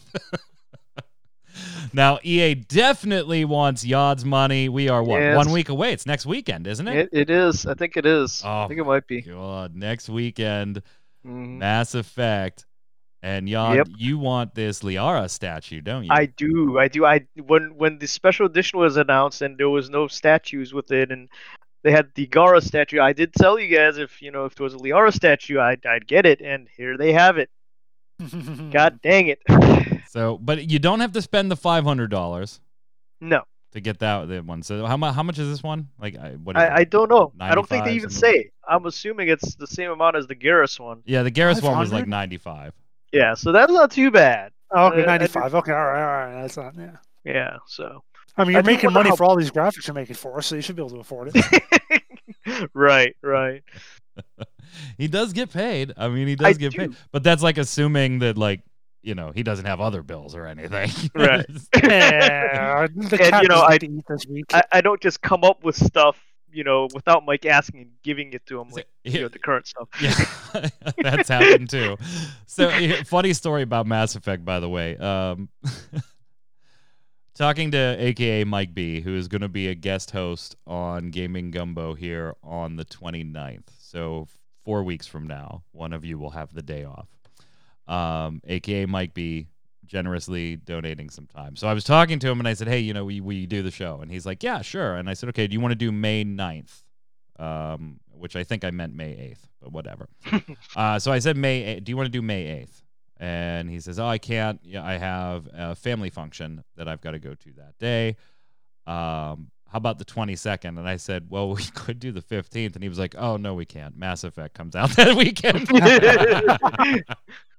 now, EA definitely wants Yod's money. We are what Yes. one week away. It's next weekend, isn't it? It, it is. I think it is. Oh I think it might be. God, next weekend, Mhm. Mass Effect, and Yod, Yep. you want this Liara statue, don't you? I do. I do. I when when the special edition was announced and there was no statues with it and they had the Garrus statue. I did tell you guys if you know if there was a Liara statue, I'd I'd get it, and here they have it. God dang it! so, but you don't have to spend the five hundred dollars no, to get that one. So, how much? How much is this one? Like, I, what is I, I don't know. I don't think they even something? say. I'm assuming it's the same amount as the Garrus one. Yeah, the Garrus one was like 500? ninety-five. Yeah, so that's not too bad. Oh, okay, Uh, 95. Okay, all right, all right. That's not. Yeah. Yeah, so I mean, you're do making money how- for all these graphics you're making for us, so you should be able to afford it. right, right. he does get paid. I mean, he I does get paid, but that's like assuming that like you know he doesn't have other bills or anything. Right. yeah, And, you know, I- eat this week. I, I don't just come up with stuff, you know, without Mike asking and giving it to him, like you know, the current stuff. Yeah, that's happened too. So, funny story about Mass Effect, by the way. Um, talking to AKA Mike B, who is going to be a guest host on Gaming Gumbo here on the 29th. So, four weeks from now, one of you will have the day off. Um, AKA Mike B, generously donating some time. So, I was talking to him and I said, Hey, you know, we, we do the show. And he's like, Yeah, sure. And I said, Okay, do you want to do May 9th? Um, which I think I meant May 8th, but whatever. uh, so I said May. 8th. Do you want to do May 8th? And he says, "Oh, I can't. Yeah, I have a family function that I've got to go to that day. Um, how about the 22nd?" And I said, "Well, we could do the 15th." And he was like, "Oh no, we can't. Mass Effect comes out that weekend."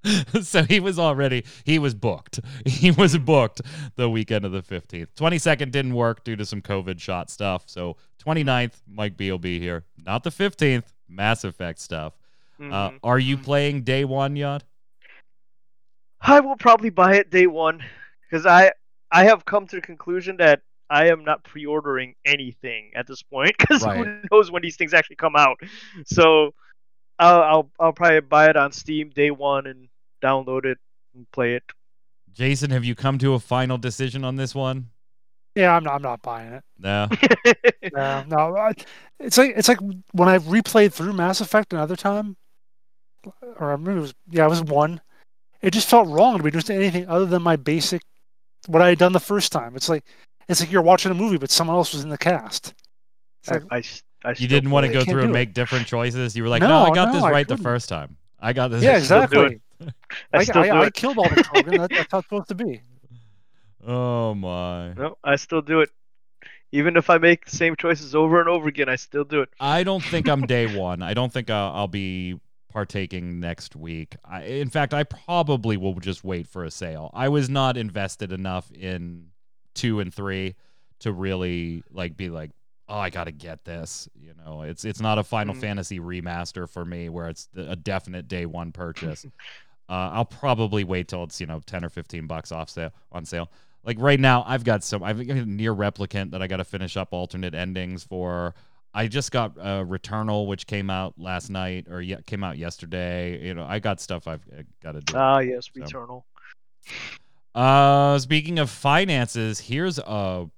so he was already he was booked. He was booked the weekend of the 15th. 22nd didn't work due to some COVID shot stuff. So 29th, Mike B will be here. Not the 15th, Mass Effect stuff. Uh, Mhm. are you playing day one, Yod? I will probably buy it day one because I I have come to the conclusion that I am not pre-ordering anything at this point because Right. who knows when these things actually come out. So I'll, I'll I'll probably buy it on Steam day one and download it and play it. Jason, have you come to a final decision on this one? Yeah, I'm not. I'm not buying it. No. No, no. I, it's like it's like when I replayed through Mass Effect another time, or I remember it was yeah, it was one. It just felt wrong to be doing anything other than my basic what I had done the first time. It's like it's like you're watching a movie, but someone else was in the cast. It's I, like, I, s- I You didn't want to go through and it. make different choices. You were like, no, No, I got no, this right the first time. I got this. yeah, exactly. I I, still I, do I killed all the Krogan. That, that's how it's supposed to be. Oh my. No, I still do it. Even if I make the same choices over and over again, I still do it. I don't think I'm day one. I don't think I'll, I'll be partaking next week. I, in fact, I probably will just wait for a sale. I was not invested enough in two and three to really like be like, oh, I got to get this. You know, it's it's not a Final Mhm. Fantasy remaster for me where it's a definite day one purchase. uh, I'll probably wait till it's you know ten or fifteen bucks off sale on sale. Like right now, I've got some. I've got a NieR Replicant that I got to finish up alternate endings for. I just got uh, Returnal, which came out last night or yeah, came out yesterday. You know, I got stuff I've got to do. Ah, yes, So. Returnal. Uh, speaking of finances, here's a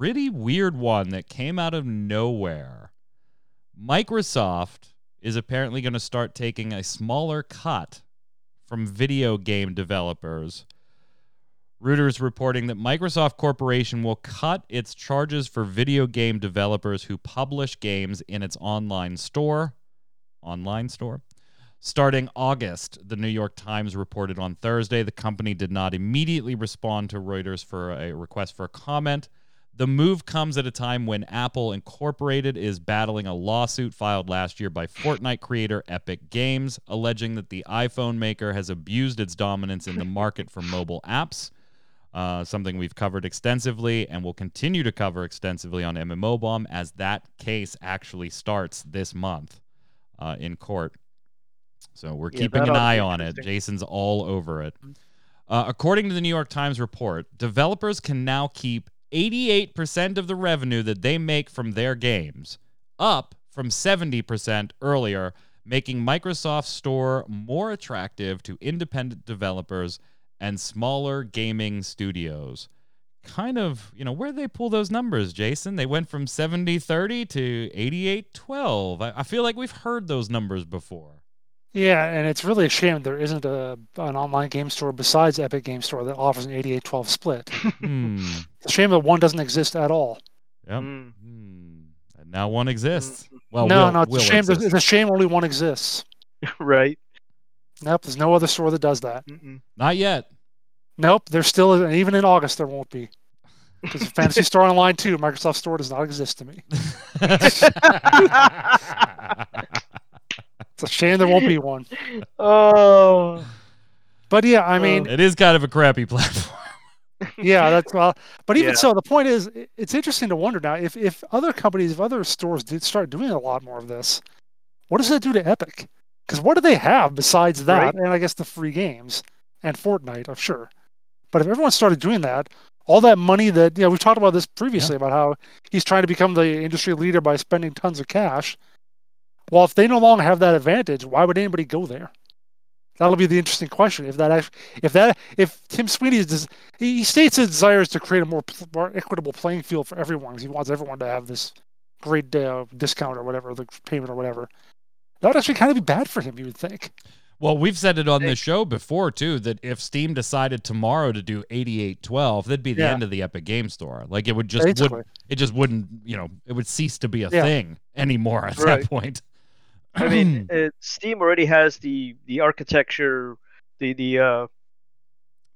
pretty weird one that came out of nowhere. Microsoft is apparently going to start taking a smaller cut from video game developers. Reuters reporting that Microsoft Corporation will cut its charges for video game developers who publish games in its online store. Online store. Starting August, the New York Times reported on Thursday the company did not immediately respond to Reuters for a request for a comment. The move comes at a time when Apple Incorporated is battling a lawsuit filed last year by Fortnite creator Epic Games, alleging that the iPhone maker has abused its dominance in the market for mobile apps. Uh, something we've covered extensively and will continue to cover extensively on MMO Bomb as that case actually starts this month uh, in court. So we're Yeah, keeping an eye on it. Jason's all over it. Uh, according to the New York Times report, developers can now keep 88% of the revenue that they make from their games, up from 70% earlier, making Microsoft Store more attractive to independent developers and smaller gaming studios. Kind of, you know, where they pull those numbers, Jason? They went from 70 30 to 88 12. I, I feel like we've heard those numbers before. Yeah, and it's really a shame there isn't a an online game store besides Epic Game Store that offers an 88-12 split. Hmm. It's a shame that one doesn't exist at all. Yep. Mm. Hmm. And now one exists. Well, no, will- no, it's a shame. exist. It's a shame only one exists. right. Nope, there's no other store that does that. Mm-mm. Not yet. Nope, there's still even in August there won't be. Because Phantasy Star Online 2, Microsoft Store does not exist to me. It's a shame there won't be one. Oh. But yeah, I mean, oh, it is kind of a crappy platform. yeah, that's well. But even Yeah. so, the point is, it's interesting to wonder now if if other companies, if other stores did start doing a lot more of this, what does that do to Epic? Because what do they have besides that? Right. And I guess the free games and Fortnite, I'm sure. But if everyone started doing that, all that money that you know, we've talked about this previously about how he's trying to become the industry leader by spending tons of cash. Well, if they no longer have that advantage, why would anybody go there? That'll be the interesting question. If that, act- if that, if Tim Sweeney is, des- he he states his desire is to create a more, more equitable playing field for everyone. He wants everyone to have this great uh, discount or whatever, the payment or whatever. That would actually kind of be bad for him, you would think. Well, we've said it on the show before too that if Steam decided tomorrow to do 8812, that'd be the Yeah. end of the Epic Game Store. Like it would just Basically. would it just wouldn't, you know, it would cease to be a Yeah. thing anymore at Right. that point. I mean, uh, Steam already has the the architecture, the the uh,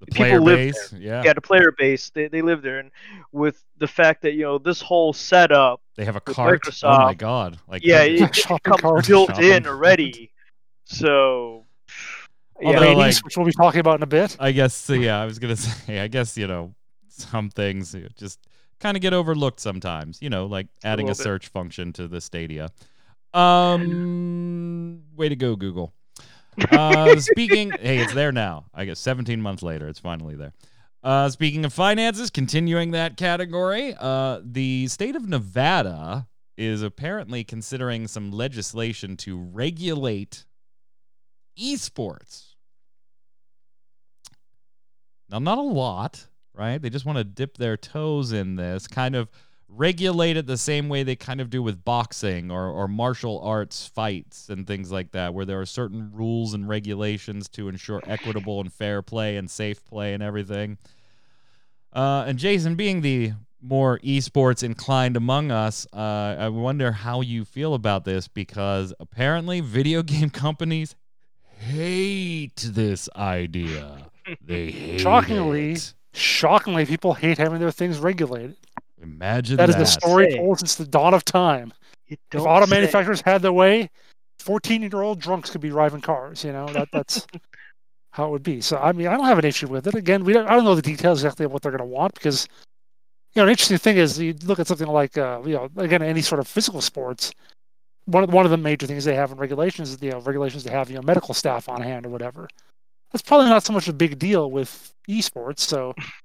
the people player live base, yeah. yeah, the player base. They they live there, and with the fact that you know this whole setup, They have a with cart. Oh my god. Like yeah, that- it, it Shopping comes cart. built Shopping in already. So, yeah, Although, Ladies, like- which we'll be talking about in a bit. I guess so, yeah, I was gonna say I guess, you know, some things just kind of get overlooked sometimes, you know, like adding a, little bit. search function to the Stadia. Um way to go, Google. Uh speaking hey, it's there now. I guess 17 months later, it's finally there. Uh, speaking of finances, continuing that category, uh, the state of Nevada is apparently considering some legislation to regulate esports. Now, not a lot, right? They just want to dip their toes in this, kind of regulate it the same way they kind of do with boxing or, or martial arts fights and things like that, where there are certain rules and regulations to ensure equitable and fair play and safe play and everything. Uh, and Jason, being the more esports inclined among us, uh, I wonder how you feel about this because apparently video game companies hate this idea. They hate Shockingly, it. shockingly, people hate having their things regulated. Imagine That that. is the story told since the dawn of time. If auto say. manufacturers had their way, 14 year old drunks could be driving cars. You know, that that's how it would be. So, I mean, I don't have an issue with it. Again, we don't, I don't know the details exactly of what they're going to want because, you know, an interesting thing is you look at something like, uh, you know, again, any sort of physical sports. One of, one of the major things they have in regulations is, you know, regulations to have, you know, medical staff on hand or whatever. That's probably not so much a big deal with esports. So,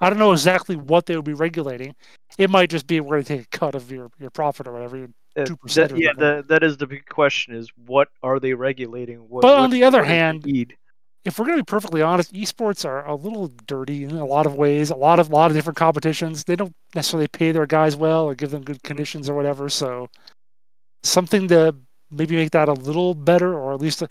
I don't know exactly what they would be regulating. It might just be we're going to take a cut of your, your profit or whatever. Uh, 2% that- or yeah, the, that is the big question: is what are they regulating? What, But on the other what is the hand, if we're going to be perfectly honest, esports are a little dirty in a lot of ways. A lot of lot of different competitions. They don't necessarily pay their guys well or give them good conditions or whatever. So something to maybe make that a little better, or at least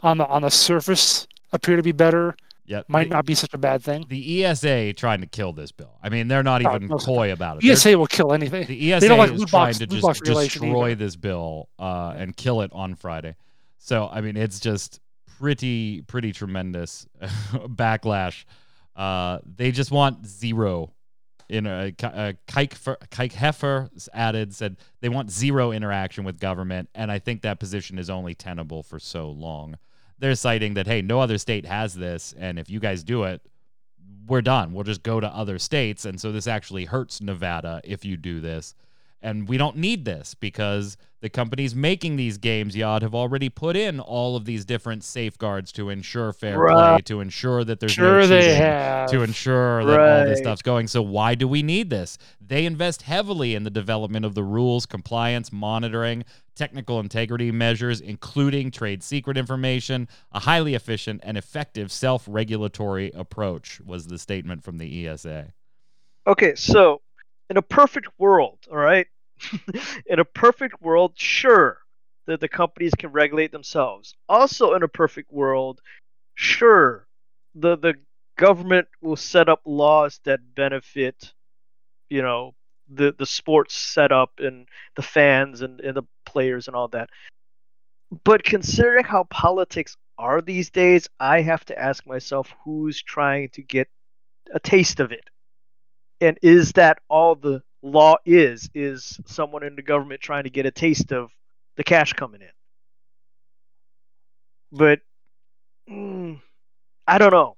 on the on the surface appear to be better, Yep. might the, not be such a bad thing. the ESA trying to kill this bill. I mean, they're not Oh, even no, coy about it. They're- ESA will kill anything. The ESA don't like is trying box- to just destroy either. this bill uh, and kill it on Friday. So I mean, it's just pretty pretty tremendous backlash. Uh, they just want zero. In a uh, Kike Kike Heffer added said they want zero interaction with government, and I think that position is only tenable for so long. They're citing that hey, no other state has this, and if you guys do it, we're done. We'll just go to other states. And so this actually hurts Nevada if you do this. And we don't need this because the companies making these games, Yod, have already put in all of these different safeguards to ensure fair play, to ensure that there's sure no they cheating, have. to ensure that all this stuff's going. So why do we need this? They invest heavily in the development of the rules, compliance, monitoring, technical integrity measures, including trade secret information, a highly efficient and effective self-regulatory approach was the statement from the ESA. Okay, so in a perfect world, all right, in a perfect world, sure that the companies can regulate themselves. Also, in a perfect world, sure the the government will set up laws that benefit, you know, the the sports setup and the fans and, and the players and all that. But considering how politics are these days, I have to ask myself who's trying to get a taste of it. And is that all the law is is someone in the government trying to get a taste of the cash coming in? But mm, i don't know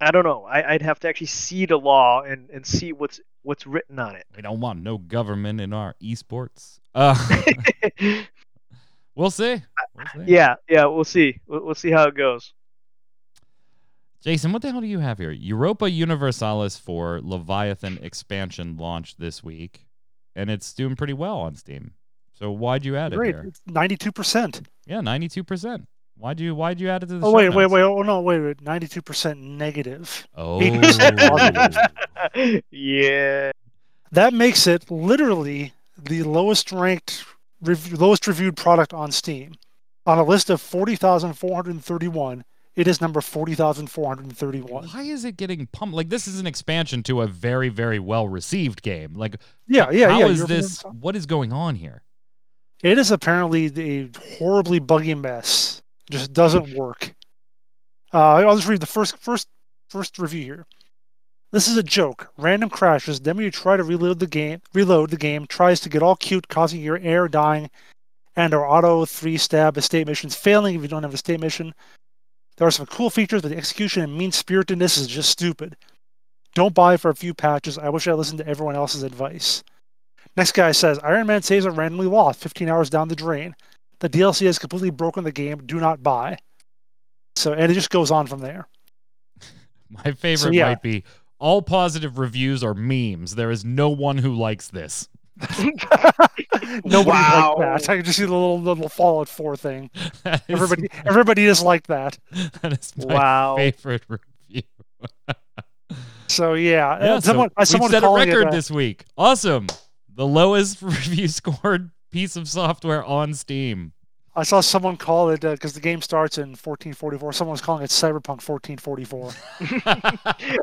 i don't know I, i'd have to actually see the law and, and see what's what's written on it. We don't want no government in our esports. Uh, we'll see. We'll see. yeah yeah we'll see we'll, we'll see how it goes Jason, what the hell do you have here? Europa Universalis for Leviathan expansion launched this week, and it's doing pretty well on Steam. So why'd you add it here? it's ninety-two percent. Yeah, ninety-two percent. Why'd you Why'd you add it to the? Oh show wait, wait, notes? wait! Oh no, wait, wait! Ninety-two percent negative. Oh, yeah That makes it literally the lowest ranked, rev- lowest reviewed product on Steam. On a list of 40,431, it is number 40,431. why is it getting pumped? Like this is an expansion to a very, very well received game. Like, Yeah, yeah, how yeah. is you're- this? What is going on here? It is apparently a horribly buggy mess. Just doesn't work. Uh, I'll just read the first, first, first review here. This is a joke. Random crashes. Then when you try to reload the game, reload the game tries to get all cute, causing your heir dying, and our auto three stab estate missions failing if you don't have a state mission. There are some cool features, but the execution and mean spiritedness is just stupid. Don't buy for a few patches. I wish I listened to everyone else's advice. Next guy says Iron Man saves are randomly lost 15 hours down the drain. The DLC has completely broken the game. Do not buy. So and it just goes on from there. My favorite yeah. might be all positive reviews are memes. There is no one who likes this. Nobody Wow. liked that. I can just see the little little Fallout Four thing. That is, Everybody, everybody just liked that. that is my Wow. favorite review. So yeah, Yeah, uh, someone, so uh, someone we set a calling it, record uh, this week. Awesome. The lowest review scored piece of software on Steam. I saw someone call it because the game starts in 1444. Someone's calling it Cyberpunk 1444.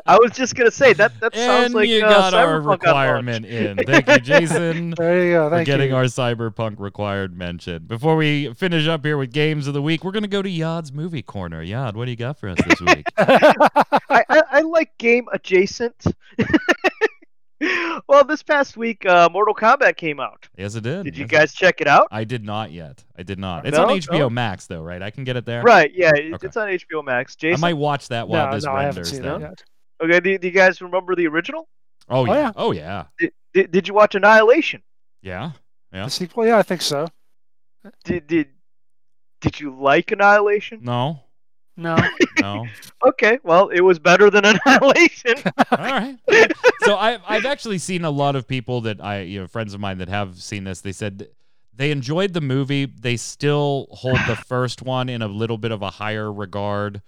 I was just gonna say that. That sounds and like you uh, got our Cyberpunk got requirement in. Thank you, Jason. There you go. for getting you. our cyberpunk required mention. Before we finish up here with games of the week, we're gonna go to Yod's movie corner. Yod, what do you got for us this week? I, I, I like game adjacent. Well, this past week, uh, Mortal Kombat came out. yes, it did. Did you Yes, guys check it out? I did not yet. I did not. It's No? on HBO No? Max though, right? I can get it there. Right. Yeah, Okay. it's on HBO Max. Jason, I might watch that while no, this no, I haven't seen Then. it yet. Okay. Do, do you guys remember the original? Oh yeah. yeah. Oh yeah. Did, did, did you watch Annihilation? Yeah. Yeah. The sequel? Yeah, I think so. Did did did you like Annihilation? No. No. No. Okay. Well, it was better than Annihilation. All right. So I've I've actually seen a lot of people that I you know friends of mine that have seen this. They said they enjoyed the movie. They still hold the first one in a little bit of a higher regard,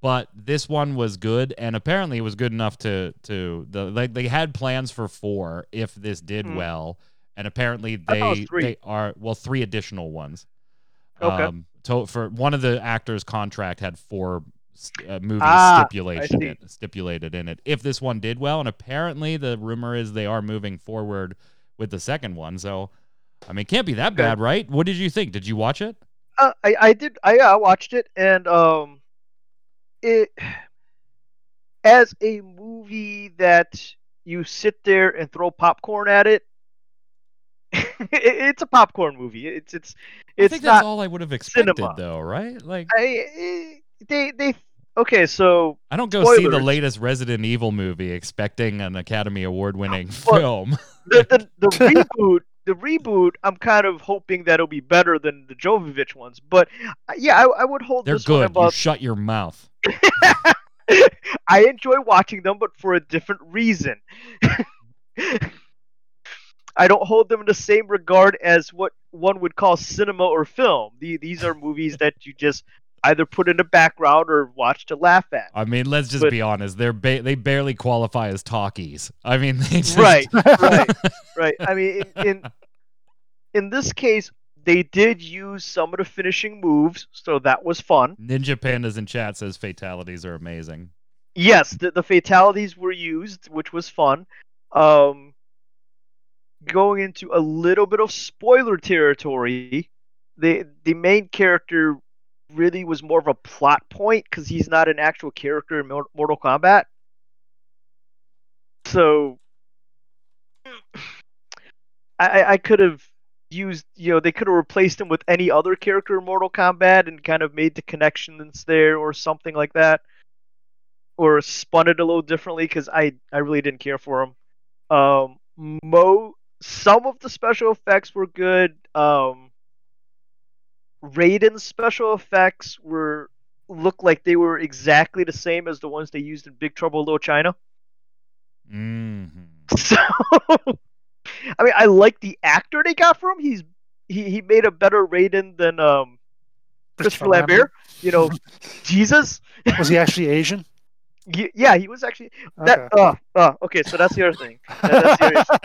but this one was good, and apparently it was good enough to to the like they had plans for four if this did Hmm. well, and apparently I thought it was they they are well three additional ones. Okay. Um, to, for one of the actors' contract had four uh, movies Ah, stipulation in, stipulated in it. If this one did well, and apparently the rumor is they are moving forward with the second one. So, I mean, it can't be that Okay. bad, right? What did you think? Did you watch it? Uh, I I did I, I watched it and um it as a movie that you sit there and throw popcorn at it. it it's a popcorn movie. It's it's I it's think that's not. all I would have expected, cinema. though, right? Like, I, eh, they they okay. So I don't go see the latest Resident Evil movie expecting an Academy Award winning Well, film. the the, the reboot the reboot. I'm kind of hoping that it'll be better than the Jovovich ones. But uh, yeah, I, I would hold They're good. You shut your mouth. I enjoy watching them, but for a different reason. I don't hold them in the same regard as what one would call cinema or film. The, these are movies that you just either put in the background or watch to laugh at. I mean, let's just But- be honest. They're ba- they barely qualify as talkies. I mean, they just, Right, right, right. I mean, in, in in this case, they did use some of the finishing moves, so that was fun. Ninja Pandas in chat says fatalities are amazing. yes, the, the fatalities were used, which was fun. Um, going into a little bit of spoiler territory, the the main character really was more of a plot point because he's not an actual character in Mortal Kombat. So, I I- could have used you know they could have replaced him with any other character in Mortal Kombat and kind of made the connections there or something like that or spun it a little differently because I I really didn't care for him. Um, mo some of the special effects were good. Um, Raiden's special effects were looked like they were exactly the same as the ones they used in Big Trouble in Little China. hmm So, I mean, I like the actor they got for him. He's he, he made a better Raiden than um Christopher Lambert. You know, Jesus. Was he actually Asian? Yeah, he was actually that. Okay. Uh, uh, okay, so that's the other thing. That- that's the other issue.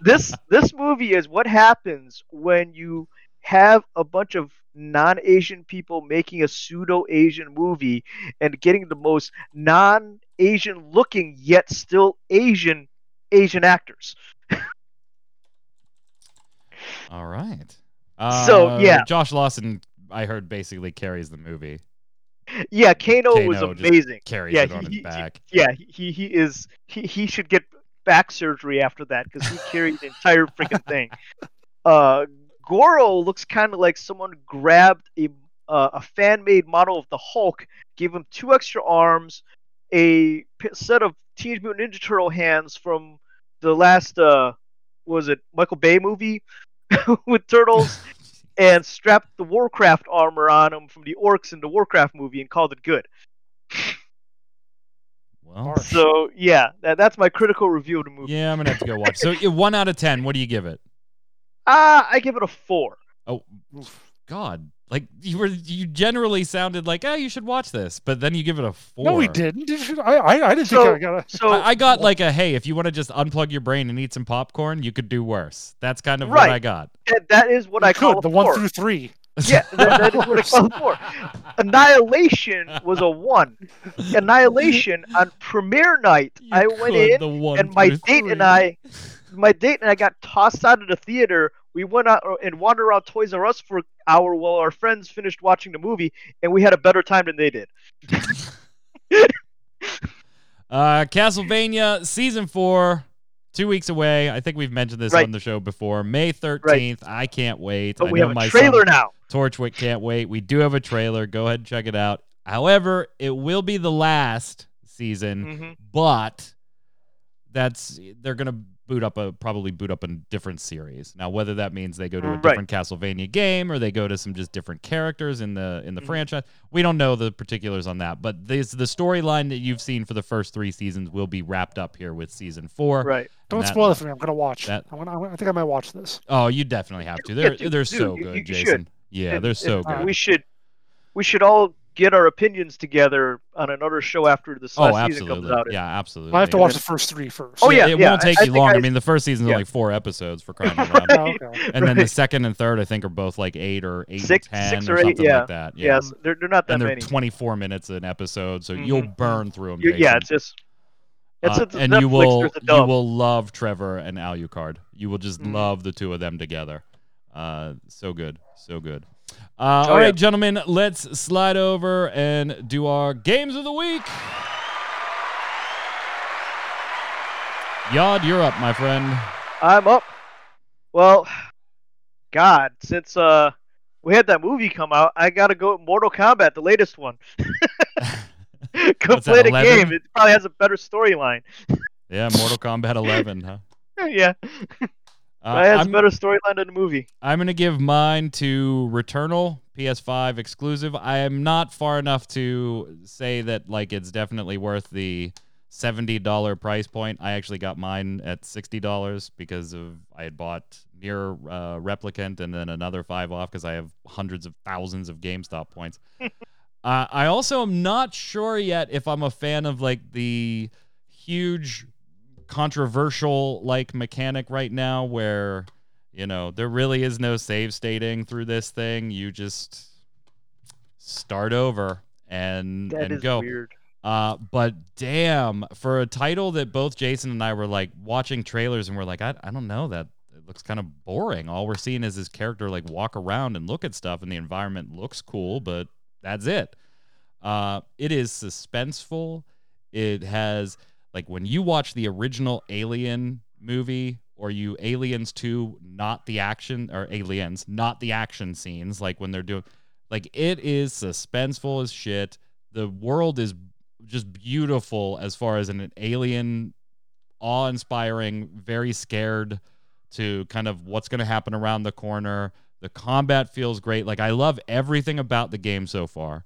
this this movie is what happens when you have a bunch of non-Asian people making a pseudo-Asian movie and getting the most non-Asian looking yet still Asian Asian actors. All right. So, Uh, yeah. Josh Lawson, I heard, basically carries the movie. Yeah, Kano, was Kano just amazing. Carries Yeah, it on he- his he- back. Yeah, he he is he, he should get back surgery after that because he carried the entire freaking thing. Uh, Goro looks kind of like someone grabbed a uh, a fan made model of the Hulk, gave him two extra arms, a p- set of Teenage Mutant Ninja Turtle hands from the last uh was it Michael Bay movie with turtles, and strapped the Warcraft armor on him from the orcs in the Warcraft movie and called it good. Well, So yeah, that, that's my critical review of the movie. yeah, I'm gonna have to go watch. So one out of ten. What do you give it? Ah, I give it a four. Oh, God! Like you were, you generally sounded like, oh, you should watch this, but then you give it a four. No, we didn't. Did you- I, I, I didn't So- think I got a. So I, I got like a hey, if you want to just unplug your brain and eat some popcorn, you could do worse. That's kind of what Right. I got. that- that is what You I call could, a the one four. through three. Yeah, that, that is what I call a four. Annihilation was a one. Annihilation on premiere night, You I went could, in the one and my through date and three. I, my date and I got tossed out of the theater. We went out and wandered around Toys R Us for an hour while our friends finished watching the movie, and we had a better time than they did. Uh, Castlevania season four, two weeks away. I think we've mentioned this Right. on the show before. May thirteenth. I can't wait. But I we have my a trailer now. Torchwick can't wait. We do have a trailer. Go ahead and check it out. However, it will be the last season, Mhm. but that's they're gonna boot up a probably boot up a different series. Now, whether that means they go to a Right. different Castlevania game or they go to some just different characters in the in the Mhm. franchise, we don't know the particulars on that. But this the storyline that you've seen for the first three seasons will be wrapped up here with season four. Right. Don't that- spoil it for me. I'm gonna watch. that- I'm gonna, I'm gonna- I think I might watch this. Oh, you definitely have to. They're dude, they're dude, so you- good, you should. Jason. Yeah, And- they're so and good. We should, we should all get our opinions together on another show after this Oh, last season comes out. Yeah, absolutely. I have to Yeah. watch the first three first. Oh, yeah, it yeah, won't take I- I you think long. I, I- mean, the first season's yeah. only four episodes for crying out loud. Oh, okay. And then the second and third, I think, are both like eight or eight Six- and ten six or, or eight, something yeah. like that. Yeah. Yes, they're, they're not that and they're many. 24 minutes an episode, so you'll Mhm. burn through them. You- yeah, it's just. It's, Uh, it's and Netflix, you will you will love Trevor and Alucard. You will just Mhm. love the two of them together. Uh, so good, so good. Uh, Oh, all right, yeah. gentlemen, let's slide over and do our games of the week. Yod, you're up, my friend. I'm up. Well, God, since uh we had that movie come out, I gotta go Mortal Kombat, the latest one. Go play the game. It probably has a better storyline. Yeah, Mortal Kombat 11, huh? yeah, Uh, has I'm- a better storyline than the movie. I'm going to give mine to Returnal, PS5 exclusive. I am not far enough to say that like it's definitely worth the $70 price point. I actually got mine at $60 because of I had bought NieR uh, Replicant and then another 5 off because I have hundreds of thousands of GameStop points. uh, I also am not sure yet if I'm a fan of like the huge controversial like mechanic right now where you know there really is no save stating through this thing. You just start over and That and is go. weird. uh but damn for a title that both jason and i were like watching trailers and we're like i, I don't know that. It looks kind of boring. All we're seeing is this character like walk around and look at stuff and the environment looks cool but that's it. Uh it is suspenseful. It has like when you watch the original alien movie or you aliens 2 not the action or aliens not the action scenes like when they're doing like it is suspenseful as shit. The world is just beautiful as far as an alien awe-inspiring very scared to kind of what's going to happen around the corner. The combat feels great. Like i love everything about the game so far.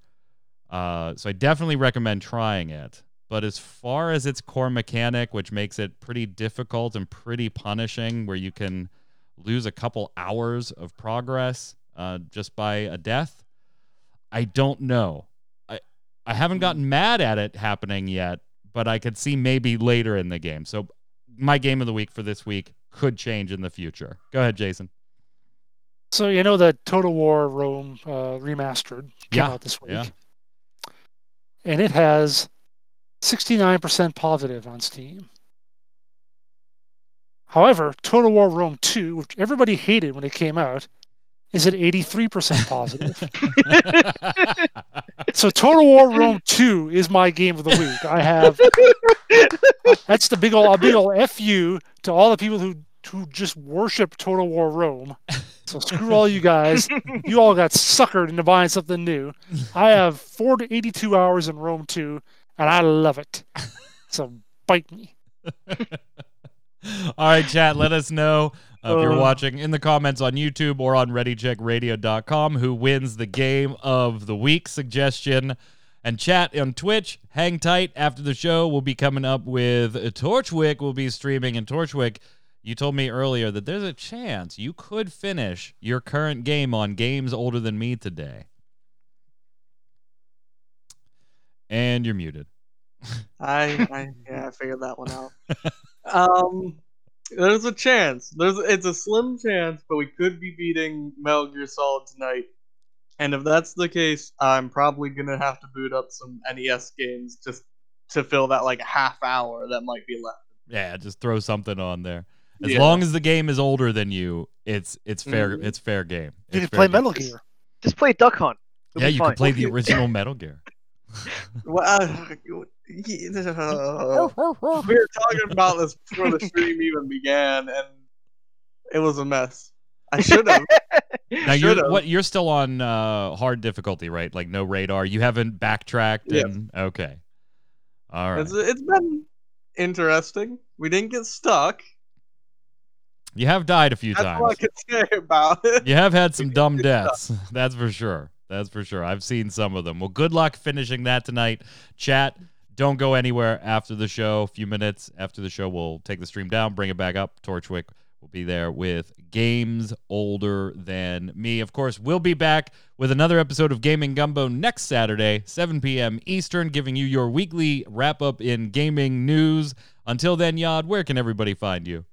Uh, so i definitely recommend trying it but as far as its core mechanic, which makes it pretty difficult and pretty punishing, where you can lose a couple hours of progress uh, just by a death, I don't know. I I haven't gotten mad at it happening yet, but I could see maybe later in the game. So my game of the week for this week could change in the future. Go ahead, Jason. So you know that Total War Rome uh, remastered came Yeah, out this week, yeah. and it has 69% positive on Steam. However, Total War Rome 2, which everybody hated when it came out, is at 83% positive. so Total War Rome 2 is my game of the week. I have that's the big old big old fu to all the people who who just worship Total War Rome. So screw all you guys. You all got suckered into buying something new. I have four to eighty-two hours in Rome 2, and I love it. So bite me. All right, chat. Let us know uh, if you're Uh. watching in the comments on YouTube or on ReadyCheckRadio.com who wins the game of the week suggestion. And chat on Twitch, hang tight. After the show, we'll be coming up with Torchwick. We'll be streaming in Torchwick. You told me earlier that there's a chance you could finish your current game on games older than me today. And you're muted. I, I yeah, I figured that one out. um, there's a chance. There's it's a slim chance, but we could be beating Metal Gear Solid tonight. And if that's the case, I'm probably gonna have to boot up some NES games just to fill that like half hour that might be left. Yeah, just throw something on there. As Yeah. long as the game is older than you, it's it's fair. Mhm. It's fair game. You can play game. Metal Gear. Just play Duck Hunt. It'll Yeah, you fine. can play the original Metal Gear. Well, uh, we were talking about this before the stream even began, and it was a mess. I should have. Now you're what you're still on uh, hard difficulty, right? Like no radar. You haven't backtracked Yes. and okay. All right. It's, it's been interesting. We didn't get stuck. You have died a few That's all I times. can say about it. You have had some dumb Good deaths. That's for sure. That's for sure. I've seen some of them. Well, good luck finishing that tonight. Chat, don't go anywhere after the show. A few minutes after the show, we'll take the stream down, bring it back up. Torchwick will be there with games older than me. Of course, we'll be back with another episode of Gaming Gumbo next Saturday, 7 p.m. Eastern, giving you your weekly wrap up in gaming news. Until then, Yod, where can everybody find you?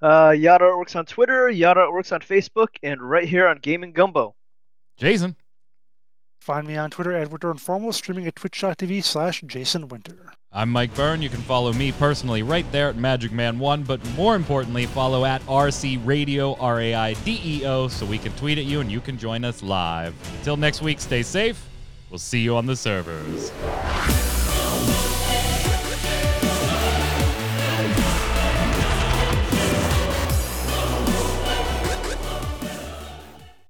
Uh, Yod Artworks on Twitter, Yod Artworks on Facebook, and right here on Gaming Gumbo. Jason. Find me on Twitter at Winter Informal, streaming at twitch.tv slash Jason Winter. I'm Mike Byrne. You can follow me personally right there at Magic Man One, but more importantly, follow at RC Radio R A I D E O so we can tweet at you and you can join us live. Until next week, stay safe. We'll see you on the servers.